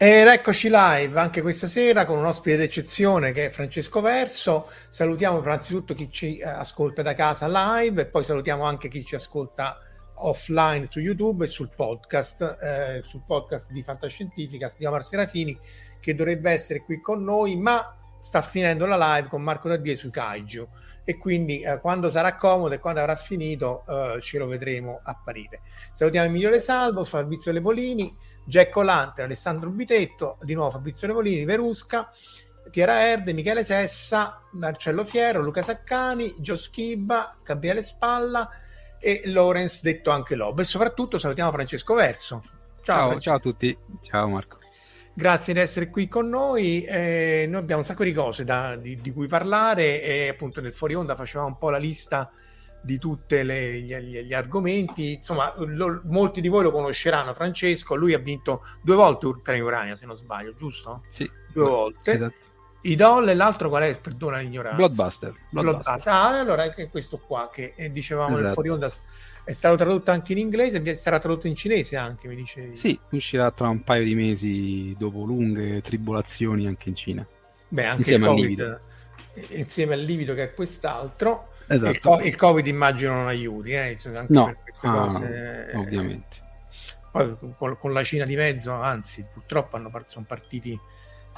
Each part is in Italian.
Ed eccoci live anche questa sera con un ospite d'eccezione che è Francesco Verso. Salutiamo innanzitutto chi ci eh, ascolta da casa live e poi salutiamo anche chi ci ascolta offline su YouTube e sul podcast, eh, sul podcast di Fantascientifica di Omar Serafini che dovrebbe essere qui con noi, ma sta finendo la live con Marco Dabbie sui Kaiju e quindi eh, quando sarà comodo e quando avrà finito eh, ce lo vedremo apparire. Salutiamo il migliore salvo, Fabrizio Lepolini Jack Colante, Alessandro Bitetto, di nuovo Fabrizio Levolini, Verusca, Tiera Erde, Michele Sessa, Marcello Fiero, Luca Saccani, Gio Schibba, Gabriele Spalla e Lorenz, detto anche Lobo. E soprattutto salutiamo Francesco Verso. Ciao, ciao, ciao a tutti, ciao Marco. Grazie di essere qui con noi. Eh, noi abbiamo un sacco di cose da, di, di, cui parlare e appunto nel fuori onda facevamo un po' la lista di tutti gli, gli, argomenti. Insomma, lo, molti di voi lo conosceranno. Francesco, lui ha vinto due volte il premio Urania, se non sbaglio, giusto? Sì, due volte. Esatto. Idol e l'altro qual è? Perdona l'ignoranza. Bloodbuster. Bloodbuster. Bloodbuster. Ah, allora è questo qua che eh, dicevamo esatto. nel fuori onda è stato tradotto anche in inglese e sarà tradotto in cinese anche, mi dicevi. Sì, uscirà tra un paio di mesi dopo lunghe tribolazioni anche in Cina. Beh, anche insieme il COVID, al livido. insieme al livido che è quest'altro Esatto. Il, co- il, Covid immagino non aiuti, eh? anche no. per queste ah, cose. Eh, ovviamente. Poi con, con, la Cina di mezzo, anzi, purtroppo hanno, sono partiti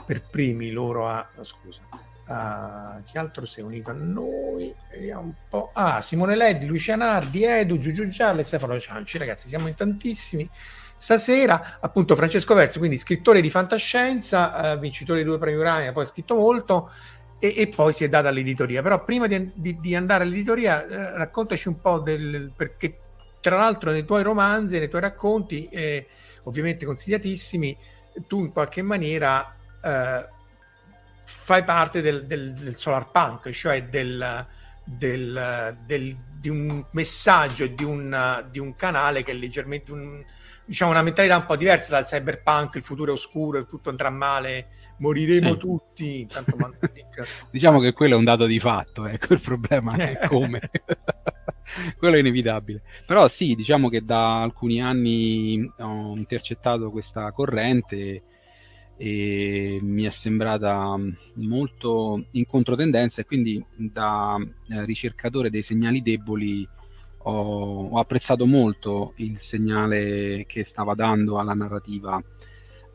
per primi loro a... Oh, scusa. Uh, chi altro si è unito a noi? Vediamo un po'. Ah, Simone Leddi, Lucia Nardi, Edu, Giugiu Gialle, Stefano Cianci. Ragazzi, siamo in tantissimi. Stasera, appunto, Francesco Verso, quindi scrittore di fantascienza, uh, vincitore di due premi Urania, poi ha scritto molto e, e, poi si è data all'editoria. Però prima di, di, di andare all'editoria, eh, raccontaci un po' del perché, tra l'altro, nei tuoi romanzi, nei tuoi racconti, eh, ovviamente consigliatissimi, tu in qualche maniera eh, fai parte del, del, del, solar punk, cioè del, di un messaggio di un, di un canale che è leggermente un, diciamo una mentalità un po' diversa dal cyberpunk, il futuro è oscuro, tutto andrà male moriremo sì. tutti. diciamo che quello è un dato di fatto, ecco il problema è come. quello è inevitabile. Però sì, diciamo che da alcuni anni ho intercettato questa corrente e mi è sembrata molto in controtendenza e quindi da eh, ricercatore dei segnali deboli ho, ho apprezzato molto il segnale che stava dando alla narrativa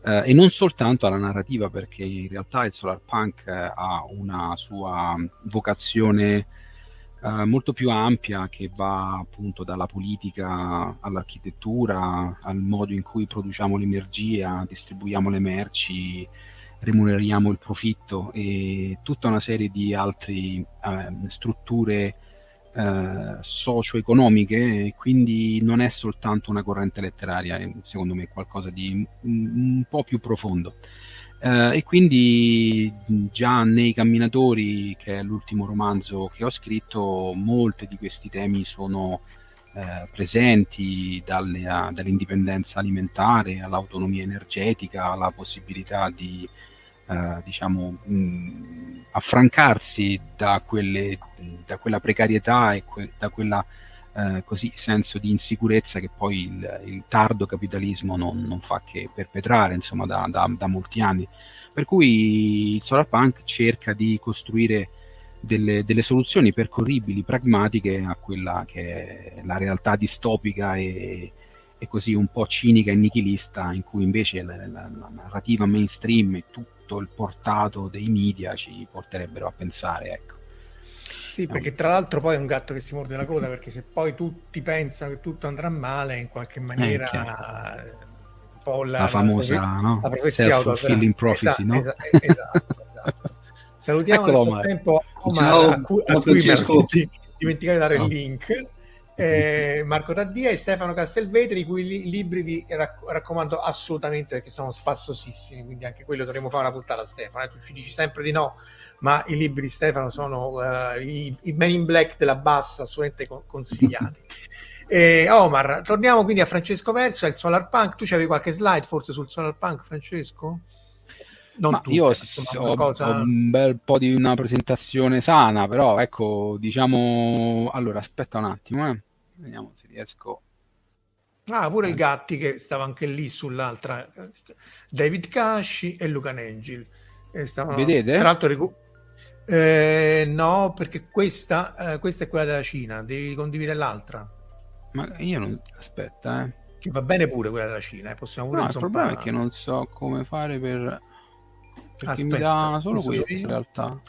eh, e non soltanto alla narrativa, perché in realtà il solar punk eh, ha una sua vocazione eh, molto più ampia che va appunto dalla politica all'architettura, al modo in cui produciamo l'energia, distribuiamo le merci, remuneriamo il profitto e tutta una serie di altre eh, strutture eh, socio-economiche, quindi non è soltanto una corrente letteraria, è secondo me qualcosa di un, un po' più profondo. Eh, e quindi già nei Camminatori, che è l'ultimo romanzo che ho scritto, molti di questi temi sono eh, presenti, dalle, a, dall'indipendenza alimentare all'autonomia energetica, alla possibilità di eh, diciamo, mh, affrancarsi da, quelle, da, quella precarietà e que- da quella eh, senso di insicurezza che poi il, il tardo capitalismo non, non, fa che perpetrare insomma, da, da, da, molti anni. Per cui il solarpunk cerca di costruire delle, delle, soluzioni percorribili, pragmatiche a quella che è la realtà distopica e, e così un po' cinica e nichilista in cui invece la, la, la narrativa mainstream e tutto il portato dei media ci porterebbero a pensare. Ecco. Sì, perché tra l'altro poi è un gatto che si morde la coda, perché se poi tutti pensano che tutto andrà male, in qualche maniera eh, un po' la, la famosa la, no? la profezia self-fulfilling prophecy, esatto, no? Esatto, esatto, esatto. Salutiamo nel frattempo Omar, Ciao, a cui, a cui mi dimenticate di dare no. il link eh, Marco Taddia e Stefano Castelvetri, i cui li- libri vi rac- raccomando assolutamente perché sono spassosissimi, quindi anche quello dovremo fare una puntata Stefano, eh? tu ci dici sempre di no, ma i libri di Stefano sono uh, i, i Men in Black della bassa, assolutamente con- consigliati. Eh, Omar, torniamo quindi a Francesco Verso, il Solar Punk, tu c'avevi qualche slide forse sul Solar Punk, Francesco? Non tutte, io insomma, ho, cosa... ho, un bel po' di una presentazione sana, però ecco, diciamo... Allora, aspetta un attimo, eh. Vediamo se riesco... Ah, pure il eh. Gatti che stava anche lì sull'altra. David Casci e Luca Nengil. Stavano... Vedete? Tra l'altro... Ricu... Eh, no, perché questa, eh, questa è quella della Cina, devi condividere l'altra. Ma io non... Aspetta, eh. Che va bene pure quella della Cina, eh. possiamo pure... No, il problema è che non so come fare per perché aspetta, mi dà solo questo, in realtà.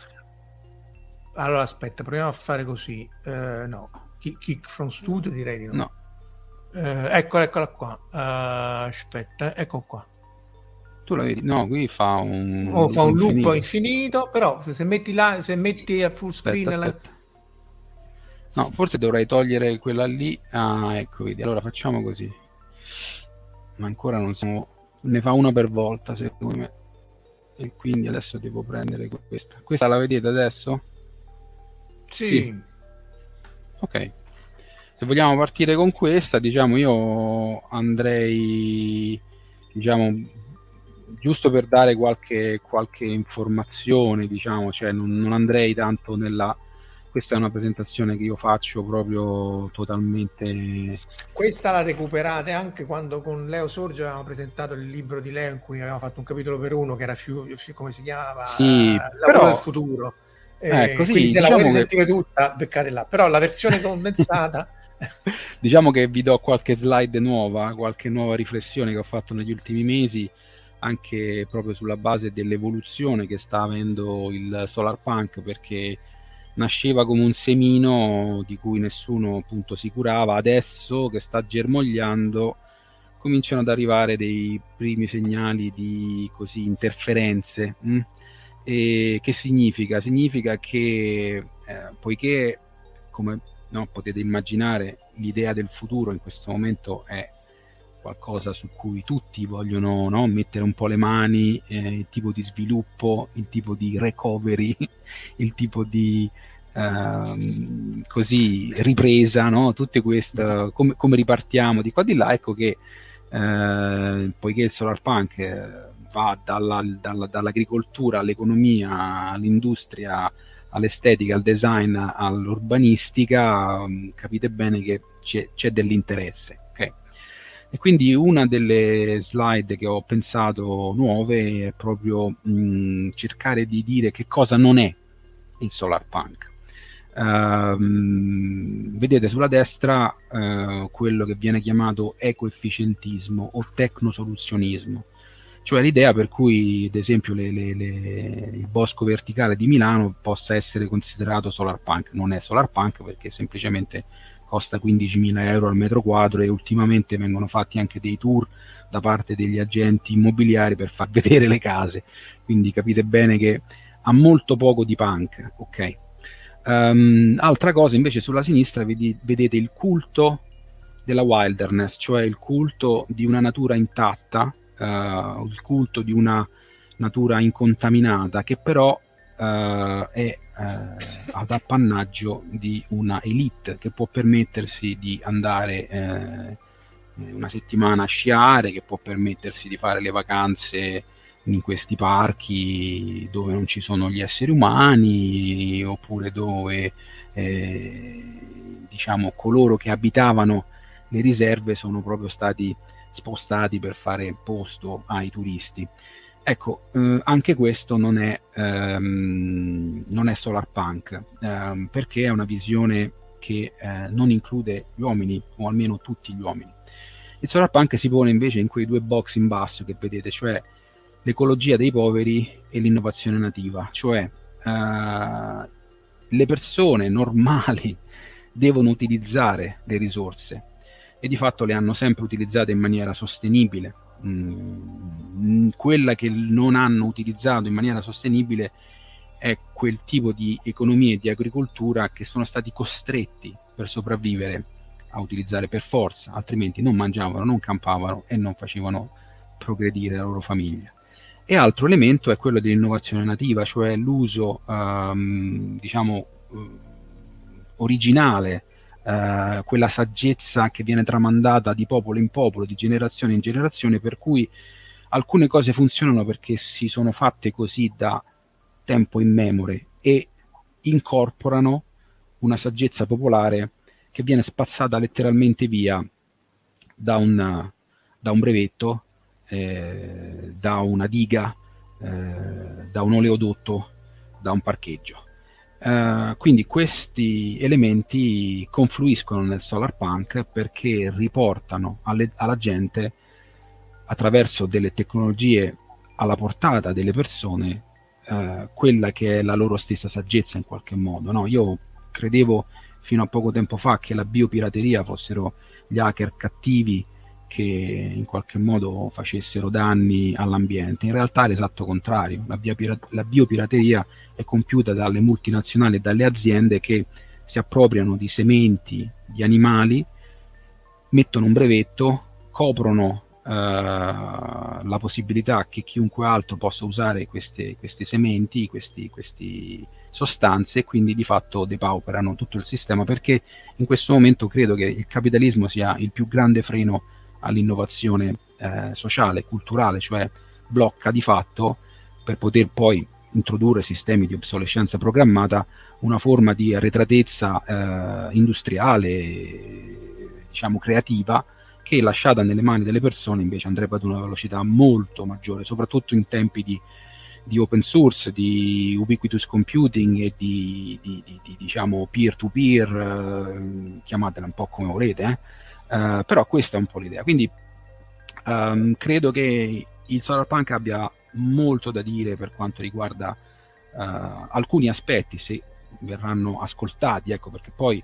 Allora aspetta, proviamo a fare così. Uh, no, kick from studio direi di no. no. Uh, eccola, eccola qua. Uh, aspetta, ecco qua. Tu la vedi? No, qui fa un, oh, fa un loop infinito. però se metti, là, se metti a full screen... Aspetta, aspetta. La... No, forse dovrei togliere quella lì. Ah, ecco, vedi. Allora facciamo così. Ma ancora non siamo... Ne fa una per volta, secondo me e quindi adesso devo prendere questa. Questa la vedete adesso? Sì. sì. Ok. Se vogliamo partire con questa, diciamo io andrei, diciamo, giusto per dare qualche, qualche informazione, diciamo, cioè non, non andrei tanto nella questa è una presentazione che io faccio proprio totalmente. Questa la recuperate anche quando con Leo Sorge avevamo presentato il libro di Leo in cui avevamo fatto un capitolo per uno che era più, come si chiamava? Sì, però del futuro. Eh, ecco, sì, quindi se diciamo la volete che... sentire tutta, beccate là. Però la versione condensata. diciamo che vi do qualche slide nuova, qualche nuova riflessione che ho fatto negli ultimi mesi anche proprio sulla base dell'evoluzione che sta avendo il solar punk perché nasceva come un semino di cui nessuno appunto si curava, adesso che sta germogliando cominciano ad arrivare dei primi segnali di così interferenze. Mh? E che significa? Significa che eh, poiché come no, potete immaginare l'idea del futuro in questo momento è qualcosa su cui tutti vogliono no, mettere un po' le mani, eh, il tipo di sviluppo, il tipo di recovery, il tipo di eh, così ripresa, no? tutte queste, come, come, ripartiamo di qua di là, ecco che eh, poiché il solar punk eh, va dalla, dalla, dall'agricoltura all'economia, all'industria, all'estetica, al design, all'urbanistica, mm, capite bene che c'è, c'è dell'interesse. E quindi una delle slide che ho pensato nuove è proprio mh, mm, cercare di dire che cosa non è il solar punk. Uh, vedete sulla destra uh, quello che viene chiamato ecoefficientismo o tecnosoluzionismo. Cioè l'idea per cui, ad esempio, le, le, le, il bosco verticale di Milano possa essere considerato solar punk. Non è solar punk perché semplicemente costa 15.000 euro al metro quadro e ultimamente vengono fatti anche dei tour da parte degli agenti immobiliari per far vedere le case. Quindi capite bene che ha molto poco di punk. Ok. Um, altra cosa invece sulla sinistra vedi, vedete il culto della wilderness, cioè il culto di una natura intatta uh, il culto di una natura incontaminata che però uh, è uh, ad appannaggio di una elite che può permettersi di andare una settimana a sciare, che può permettersi di fare le vacanze in questi parchi dove non ci sono gli esseri umani oppure dove eh, diciamo coloro che abitavano le riserve sono proprio stati spostati per fare posto ai turisti. Ecco, eh, anche questo non è, ehm, non è solar punk, ehm, perché è una visione che eh, non include gli uomini, o almeno tutti gli uomini. Il solar punk si pone invece in quei due box in basso che vedete, cioè l'ecologia dei poveri e l'innovazione nativa, cioè eh, le persone normali devono utilizzare le risorse, e di fatto le hanno sempre utilizzate in maniera sostenibile. Mm, quella che non hanno utilizzato in maniera sostenibile è quel tipo di economia e di agricoltura che sono stati costretti per sopravvivere a utilizzare per forza, altrimenti non mangiavano, non campavano e non facevano progredire la loro famiglia. E altro elemento è quello dell'innovazione nativa, cioè l'uso, um, diciamo, uh, originale eh, quella saggezza che viene tramandata di popolo in popolo, di generazione in generazione, per cui alcune cose funzionano perché si sono fatte così da tempo immemore e incorporano una saggezza popolare che viene spazzata letteralmente via da un, da un brevetto, eh, da una diga, eh, da un oleodotto, da un parcheggio. Uh, quindi questi elementi confluiscono nel solar punk perché riportano alle, alla gente attraverso delle tecnologie alla portata delle persone uh, quella che è la loro stessa saggezza in qualche modo. No? Io credevo fino a poco tempo fa che la biopirateria fossero gli hacker cattivi che in qualche modo facessero danni all'ambiente. In realtà è l'esatto contrario. La, biopira- la biopirateria è compiuta dalle multinazionali e dalle aziende che si appropriano di sementi di animali, mettono un brevetto, coprono uh, la possibilità che chiunque altro possa usare queste, queste sementi, queste sostanze e quindi di fatto depauperano tutto il sistema perché in questo momento credo che il capitalismo sia il più grande freno all'innovazione eh, sociale, culturale, cioè blocca di fatto per poter poi introdurre sistemi di obsolescenza programmata una forma di arretratezza eh, industriale, diciamo creativa, che lasciata nelle mani delle persone invece andrebbe ad una velocità molto maggiore, soprattutto in tempi di, di open source, di ubiquitous computing e di, di, di diciamo peer-to-peer, eh, chiamatela un po' come volete, eh? Uh, però questa è un po' l'idea. Quindi um, credo che il cyberpunk abbia molto da dire per quanto riguarda uh, alcuni aspetti, se verranno ascoltati, ecco perché poi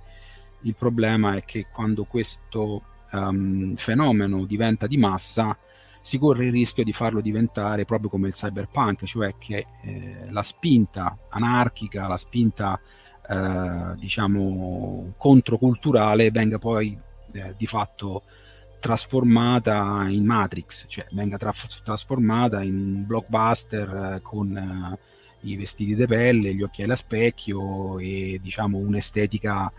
il problema è che quando questo um, fenomeno diventa di massa si corre il rischio di farlo diventare proprio come il cyberpunk, cioè che eh, la spinta anarchica, la spinta eh, diciamo controculturale venga poi eh, di fatto trasformata in Matrix, cioè venga tra- trasformata in un blockbuster eh, con eh, i vestiti di pelle, gli occhiali a specchio e diciamo un'estetica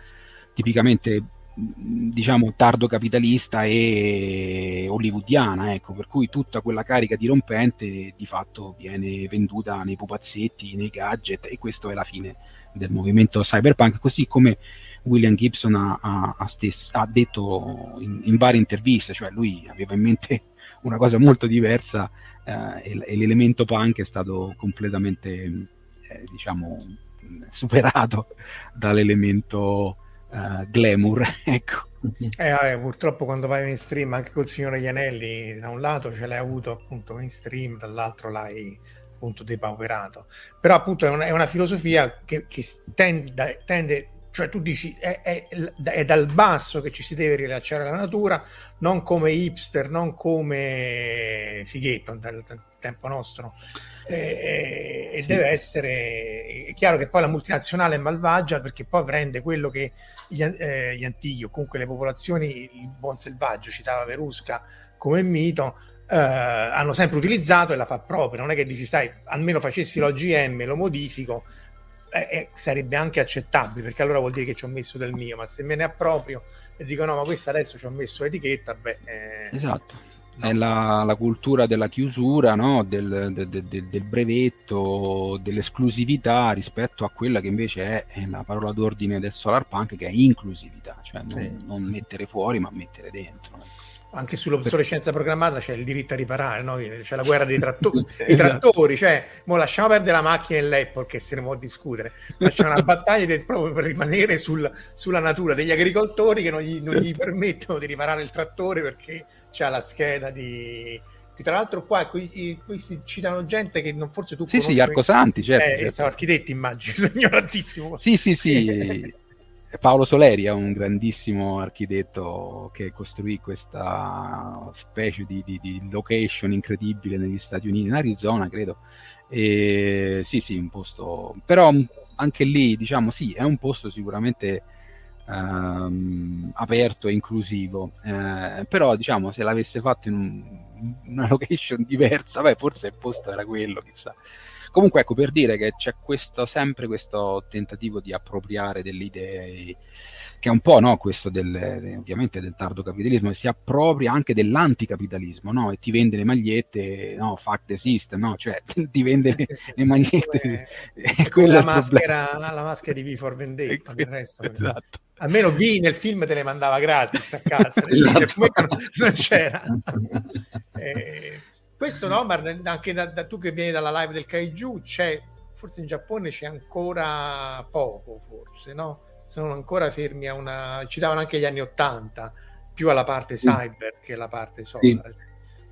tipicamente diciamo tardo capitalista e hollywoodiana, ecco, per cui tutta quella carica dirompente di fatto viene venduta nei pupazzetti, nei gadget e questo è la fine del movimento cyberpunk, così come William Gibson ha, ha, ha, stess- ha detto in, in, varie interviste, cioè lui aveva in mente una cosa molto diversa eh, e, l'elemento punk è stato completamente, eh, diciamo, superato dall'elemento eh, glamour, ecco. Eh, purtroppo quando vai mainstream anche col signore Ianelli da un lato ce l'hai avuto appunto mainstream dall'altro l'hai appunto depauperato però appunto è una, è una filosofia che, che tende, tende, cioè tu dici è, è, è, dal basso che ci si deve rilasciare alla natura non come hipster non come fighetto dal, dal tempo nostro. E, e deve essere è chiaro che poi la multinazionale è malvagia perché poi prende quello che gli, eh, gli antichi o comunque le popolazioni il buon selvaggio citava Verusca come mito eh, hanno sempre utilizzato e la fa propria non è che dici sai almeno facessi l'OGM lo modifico eh, eh, sarebbe anche accettabile perché allora vuol dire che ci ho messo del mio ma se me ne approprio e dico no ma questa adesso ci ho messo l'etichetta beh eh, esatto è la, la, cultura della chiusura, no? del, de, de, del, brevetto, dell'esclusività rispetto a quella che invece è la parola d'ordine del solar punk, che è inclusività, cioè non, sì. non mettere fuori ma mettere dentro. Anche sull'obsolescenza programmata c'è il diritto a riparare, no? c'è la guerra dei, tratto- esatto. trattori, cioè, mo lasciamo perdere la macchina e l'Apple che se ne può discutere, ma c'è una battaglia de- proprio per rimanere sul, sulla natura degli agricoltori che non gli, non gli permettono di riparare il trattore perché c'ha la scheda di, tra l'altro qua qui, qui, si citano gente che non forse tu sì sì Arcosanti certo, eh, certo. sono architetti immagino ignorantissimo sì sì sì Paolo Soleri è un grandissimo architetto che costruì questa specie di, di, di, location incredibile negli Stati Uniti, in Arizona credo. E, sì, sì, un posto, però anche lì, diciamo, sì, è un posto sicuramente ehm, aperto e inclusivo. Eh, però, diciamo, se l'avesse fatto in un, una location diversa, beh, forse il posto era quello, chissà. Comunque, ecco, per dire che c'è questo, sempre questo tentativo di appropriare delle idee, che è un po' no, questo del, ovviamente del tardo capitalismo, e si appropria anche dell'anticapitalismo, no? E ti vende le magliette, no, fact the system, no? Cioè, ti vende le, le magliette. È, quella la maschera, la maschera di V for Vendetta, del resto. Esatto. Almeno V nel film te le mandava gratis a casa, esatto. non c'era. eh, questo no, ma anche da, da, tu che vieni dalla live del Kaiju c'è, forse in Giappone c'è ancora poco, forse, no? Sono ancora fermi a una... ci davano anche gli anni Ottanta, più alla parte cyber sì. che alla parte solar. Sì.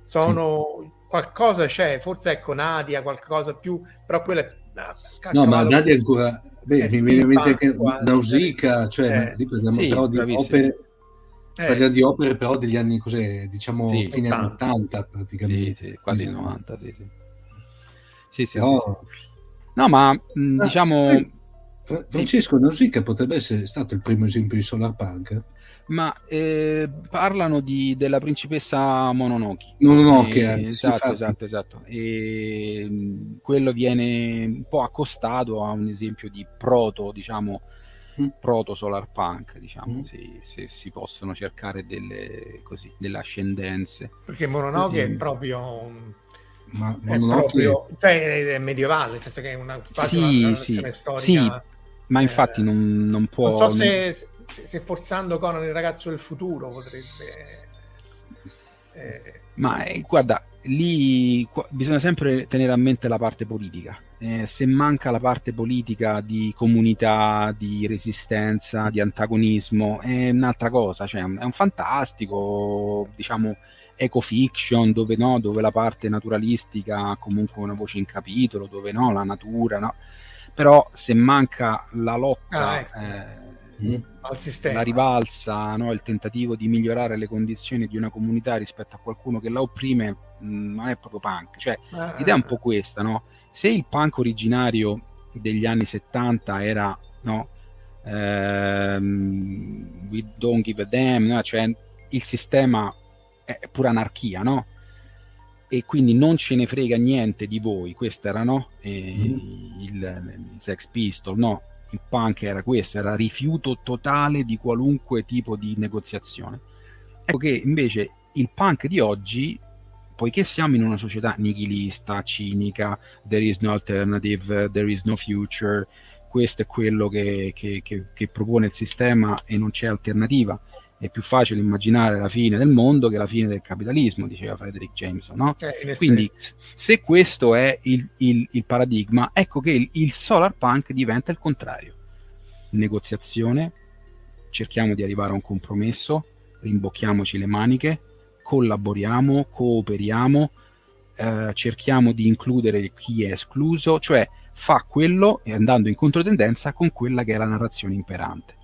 Sono... Sì. qualcosa c'è, forse ecco Nadia, qualcosa più, però quella è... Ah, no, ma Nadia è ancora... Beh, mi viene in mente che Nausicaa, cioè, eh. lì parliamo sì, però di opere eh. Parliamo di opere però degli anni, cos'è, diciamo, sì, fine 80. anni 80 praticamente. Sì, sì quasi 90, sì. Sì, sì, sì, no. sì. No, ma mh, ah, diciamo... Francesco Nausicaa potrebbe essere stato il primo esempio di solar punk? Ma eh, parlano di, della principessa Mononoke. Mononoke, eh, esatto, esatto, esatto. E, quello viene un po' accostato a un esempio di proto, diciamo. Proto solar punk, diciamo, mm. se, se, si possono cercare delle, così, delle ascendenze. Perché Mononoke è proprio... Ma è proprio cioè, è medievale, nel senso che è una, sì, una sì, storica. Sì, ma infatti eh, non, non, può... Non so se, se, se, forzando Conan il ragazzo del futuro potrebbe... Eh, ma eh, guarda, lì qu- bisogna sempre tenere a mente la parte politica. Eh, se manca la parte politica di comunità, di resistenza, di antagonismo, è un'altra cosa. Cioè, è un fantastico, diciamo, ecofiction dove, no, dove la parte naturalistica ha comunque una voce in capitolo, dove no, la natura, no. Però se manca la lotta... Ah, ecco. eh, mm. al sistema. La rivalsa, no? il tentativo di migliorare le condizioni di una comunità rispetto a qualcuno che la opprime, mh, mm, non è proprio punk. Cioè, ah, l'idea è un po' questa, no? Se il punk originario degli anni 70 era, no? Ehm, we don't give a damn, no? cioè il sistema è pura anarchia, no? e quindi non ce ne frega niente di voi. Questo era no? Eh, mm. il, il, Sex Pistol, no? il punk era questo, era rifiuto totale di qualunque tipo di negoziazione. Ecco che invece il punk di oggi, poiché siamo in una società nichilista, cinica, there is no alternative, there is no future, questo è quello che, che, che, che propone il sistema e non c'è alternativa è più facile immaginare la fine del mondo che la fine del capitalismo, diceva Frederick Jameson. No? Eh, Quindi, se questo è il, il, il paradigma, ecco che il, il, solar punk diventa il contrario: negoziazione, cerchiamo di arrivare a un compromesso, rimbocchiamoci le maniche, collaboriamo, cooperiamo, eh, cerchiamo di includere chi è escluso, cioè fa quello e andando in controtendenza con quella che è la narrazione imperante.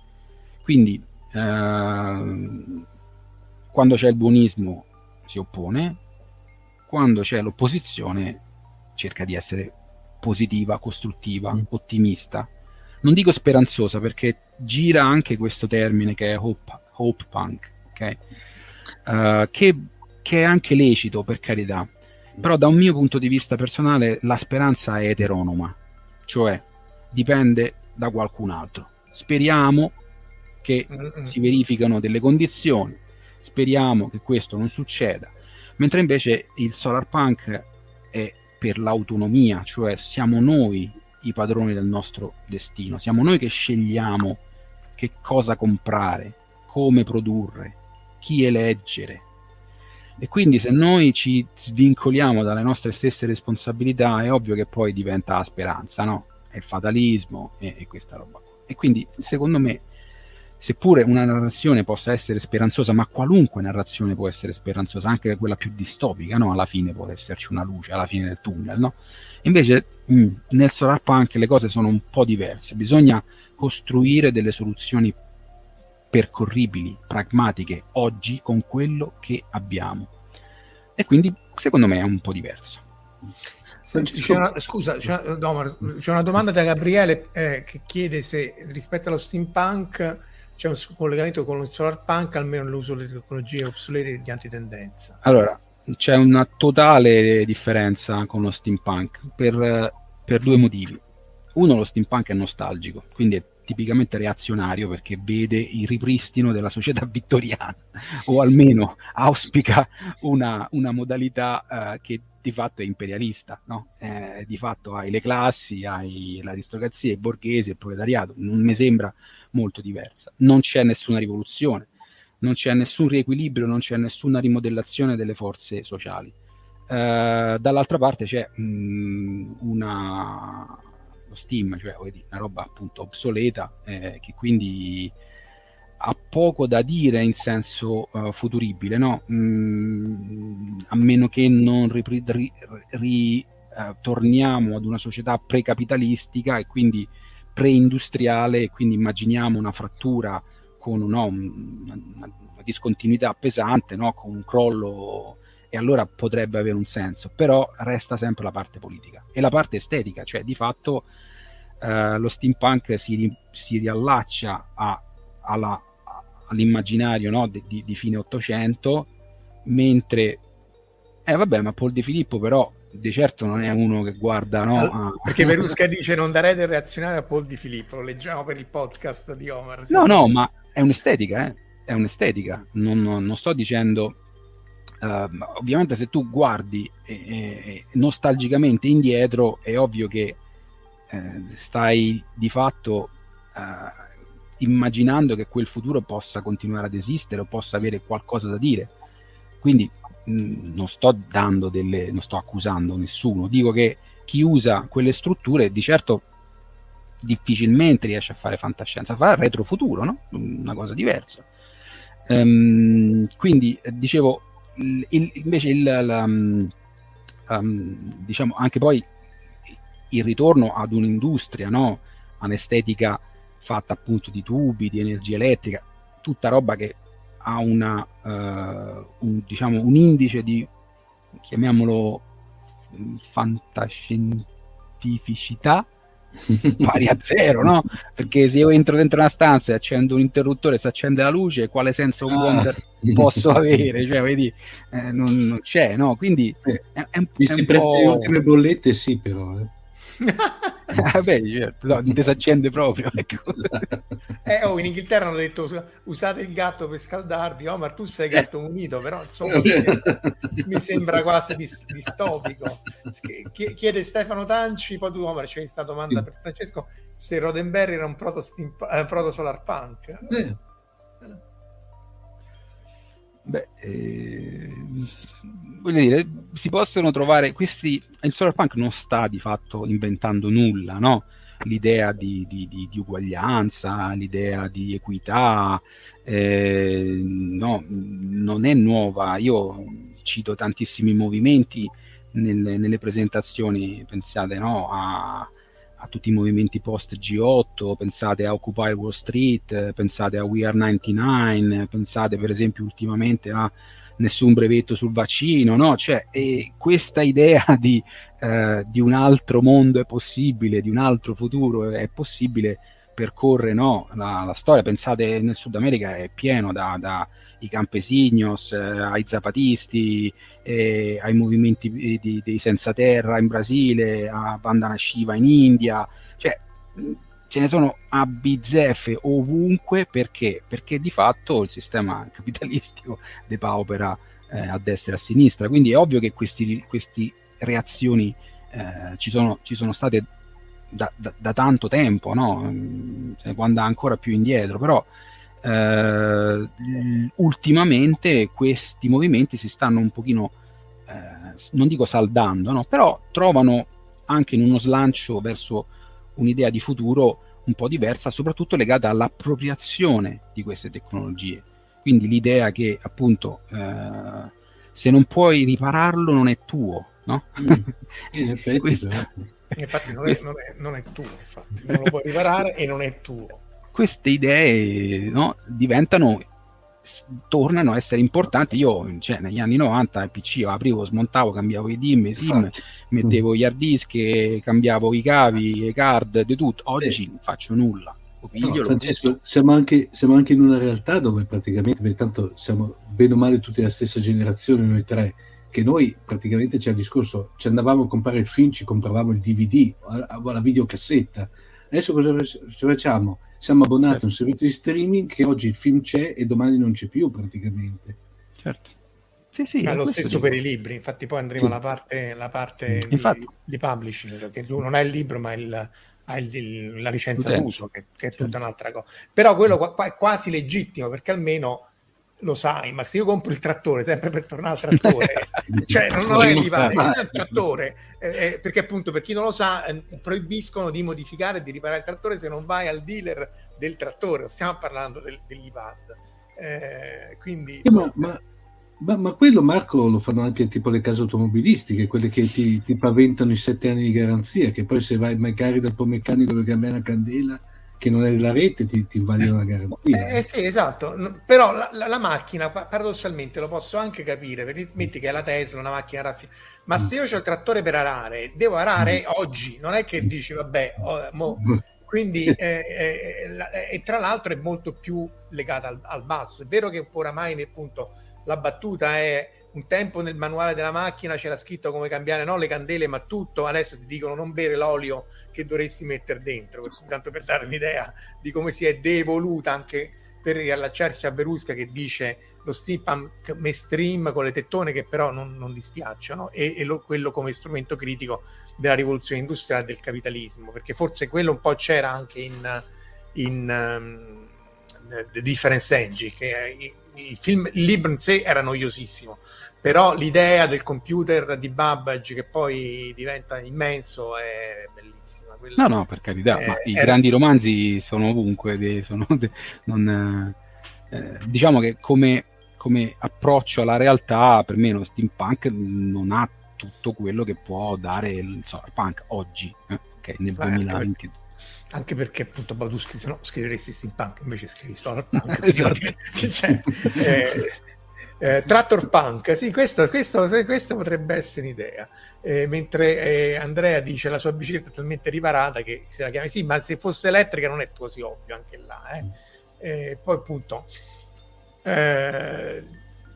Quindi eh, quando c'è il buonismo si oppone, quando c'è l'opposizione cerca di essere positiva, costruttiva, mm. ottimista. Non dico speranzosa perché gira anche questo termine che è hope, hope punk, okay? Uh, che, che, è anche lecito per carità, però da un mio punto di vista personale la speranza è eteronoma, cioè dipende da qualcun altro. Speriamo che Mm-mm. si verificano delle condizioni, speriamo che questo non succeda, mentre invece il solar punk è per l'autonomia, cioè siamo noi i padroni del nostro destino, siamo noi che scegliamo che cosa comprare, come produrre, chi eleggere. E quindi se noi ci svincoliamo dalle nostre stesse responsabilità è ovvio che poi diventa la speranza, no? È il fatalismo e, e questa roba. E quindi secondo me seppure una narrazione possa essere speranzosa, ma qualunque narrazione può essere speranzosa, anche quella più distopica, no? alla fine può esserci una luce alla fine del tunnel. No? Invece mh, mm, nel solar punk le cose sono un po' diverse, bisogna costruire delle soluzioni percorribili, pragmatiche, oggi con quello che abbiamo. E quindi secondo me è un po' diverso. C'è una, scusa, c'è, no, c'è una domanda da Gabriele eh, che chiede se rispetto allo steampunk c'è un collegamento con il solar punk, almeno nell'uso delle tecnologie obsolete di antitendenza. Allora, c'è una totale differenza con lo steampunk per, per due motivi. Uno, lo steampunk è nostalgico, quindi è tipicamente reazionario perché vede il ripristino della società vittoriana o almeno auspica una, una modalità uh, che di fatto è imperialista, no? eh, di fatto hai le classi, hai l'aristocrazia, i borghesi, il proletariato, non mi sembra molto diversa. Non c'è nessuna rivoluzione, non c'è nessun riequilibrio, non c'è nessuna rimodellazione delle forze sociali. Uh, dall'altra parte c'è mh, mm, una, lo Steam, cioè una roba appunto obsoleta eh, che quindi ha poco da dire in senso uh, futuribile, no? Mm, a meno che non ritorniamo ri, ri, uh, ad una società precapitalistica e quindi preindustriale e quindi immaginiamo una frattura con no, una, una, discontinuità pesante, no, con un crollo e allora potrebbe avere un senso, però resta sempre la parte politica e la parte estetica, cioè di fatto eh, lo steampunk si, si riallaccia a, alla, all'immaginario no, di, di, fine Ottocento, mentre, eh vabbè, ma Paul De Filippo però di certo non è uno che guarda, no? Ah. Perché Verusca dice non darei del reazionare a Paul Di Filippo, lo leggiamo per il podcast di Omar. No, no, ma è un'estetica, eh? È un'estetica. Non, non, non sto dicendo... Uh, ovviamente se tu guardi eh, eh, nostalgicamente indietro è ovvio che eh, stai di fatto uh, immaginando che quel futuro possa continuare ad esistere o possa avere qualcosa da dire. Quindi Mm, non sto dando delle, non sto accusando nessuno, dico che chi usa quelle strutture di certo difficilmente riesce a fare fantascienza, fa retrofuturo, no? una cosa diversa. Um, quindi dicevo, il, invece il, la, um, diciamo anche poi il ritorno ad un'industria, no? un'estetica fatta appunto di tubi, di energia elettrica, tutta roba che ha una, uh, un, diciamo, un indice di, chiamiamolo, fantascientificità pari a zero, no? Perché se io entro dentro una stanza e accendo un interruttore si accende la luce, quale senso ah. wonder posso avere? Cioè, vedi, eh, non, non, c'è, no? Quindi eh, è, è un, Visti i prezzi delle ultime bollette, sì, però. Eh. Vabbè, certo, no, disaccende proprio. Ecco. Eh, oh, in Inghilterra hanno detto usate il gatto per scaldarvi. Omar, tu sei gatto munito, però insomma mi sembra quasi dis- distopico. Chiede Stefano Tanci, poi tu Omar c'è questa domanda per Francesco, se Rodenberry era un proto, eh, proto solar punk. Eh. Beh, eh, voglio dire, si possono trovare questi. Il solar punk non sta di fatto inventando nulla, no? l'idea di, di, di, di uguaglianza, l'idea di equità, eh, no, non è nuova. Io cito tantissimi movimenti nelle, nelle presentazioni, pensate no, a, a, tutti i movimenti post G8, pensate a Occupy Wall Street, pensate a We Are 99, pensate per esempio ultimamente a nessun brevetto sul vaccino, no? Cioè, questa idea di, eh, di, un altro mondo è possibile, di un altro futuro è possibile, percorre no? la, la, storia. Pensate nel Sud America è pieno da, da i campesignos, eh, ai zapatisti, eh, ai movimenti di, di, dei senza terra in Brasile, a Bandana Shiva in India, cioè ce ne sono a bizzeffe ovunque perché? Perché di fatto il sistema capitalistico depaupera eh, a destra e a sinistra. Quindi è ovvio che queste reazioni eh, ci, sono, ci, sono, state da, da, da tanto tempo, no? se può andare ancora più indietro, però eh, ultimamente questi movimenti si stanno un pochino, eh, non dico saldando, no? però trovano anche in uno slancio verso un'idea di futuro un po' diversa, soprattutto legata all'appropriazione di queste tecnologie. Quindi l'idea che appunto eh, se non puoi ripararlo non è tuo, no? Mm. In effetti, Questa, infatti non, è, non, è, non è tuo, infatti. non lo puoi riparare e non è tuo. Queste idee no, diventano tornano a essere importanti. Io cioè, negli anni 90 il PC aprivo, smontavo, cambiavo i DIM, SIM, mettevo gli hard disk, cambiavo i cavi, i card, di tutto. Oggi non faccio nulla. No, Francesco, siamo anche, siamo anche, in una realtà dove praticamente, tanto siamo bene o male tutti la stessa generazione, noi tre, che noi praticamente c'è il discorso, ci andavamo a comprare il film, ci compravamo il DVD o la videocassetta. Adesso cosa facciamo? Siamo abbonati certo. a un certo. servizio di streaming che oggi il film c'è e domani non c'è più praticamente. Certo. Sì, sì, è lo stesso dico. per i libri, infatti poi andremo sì. alla parte, la parte di, di, publishing, perché tu non hai il libro ma il, hai il, la licenza d'uso, che, che è tutta certo. un'altra cosa. Però quello qua è quasi legittimo, perché almeno lo sai, ma se io compro il trattore sempre per tornare al trattore, cioè non lo è di fare il trattore, eh, eh, perché appunto per chi non lo sa eh, proibiscono di modificare e di riparare il trattore se non vai al dealer del trattore, stiamo parlando del, dell'IPAD. Eh, quindi... Ma, ma, ma, ma, quello Marco lo fanno anche tipo le case automobilistiche, quelle che ti, ti paventano i sette anni di garanzia, che poi se vai magari dal tuo meccanico per cambiare la candela che non è della rete ti, ti invalida la garanzia. Eh, eh, sì, esatto, però la, la, la, macchina paradossalmente lo posso anche capire, perché metti che è la Tesla, una macchina raffinata, ma mm. se io ho il trattore per arare, devo arare mm. oggi, non è che dici vabbè, oh, mo, mm. quindi eh, eh, eh, e tra l'altro è molto più legata al, al basso. È vero che oramai appunto la battuta è un tempo nel manuale della macchina c'era scritto come cambiare non le candele ma tutto, adesso ti dicono non bere l'olio che dovresti mettere dentro, tanto per dare un'idea di come si è devoluta anche per riallacciarsi a Verusca che dice lo steampunk mainstream con le tettone che però non, non dispiacciono e, e lo, quello come strumento critico della rivoluzione industriale del capitalismo, perché forse quello un po' c'era anche in, in um, The Difference Engine, che il film, il libro in sé era noiosissimo, però l'idea del computer di Babbage che poi diventa immenso è bellissima. Quella no, no, per carità, è, ma i era... grandi romanzi sono ovunque, sono, non, eh, diciamo che come, come, approccio alla realtà, per me lo steampunk non ha tutto quello che può dare il cyberpunk oggi, eh, okay, nel certo. 2022 anche perché appunto tu scri- no, scriveresti steampunk invece scrivi storypunk esatto. cioè, eh, eh, Tractor Punk, sì, questo, questo, questo, potrebbe essere un'idea. Eh, mentre eh, Andrea dice la sua bicicletta è talmente riparata che se la chiami sì, ma se fosse elettrica non è così ovvio anche là. Eh. Eh, poi appunto, eh,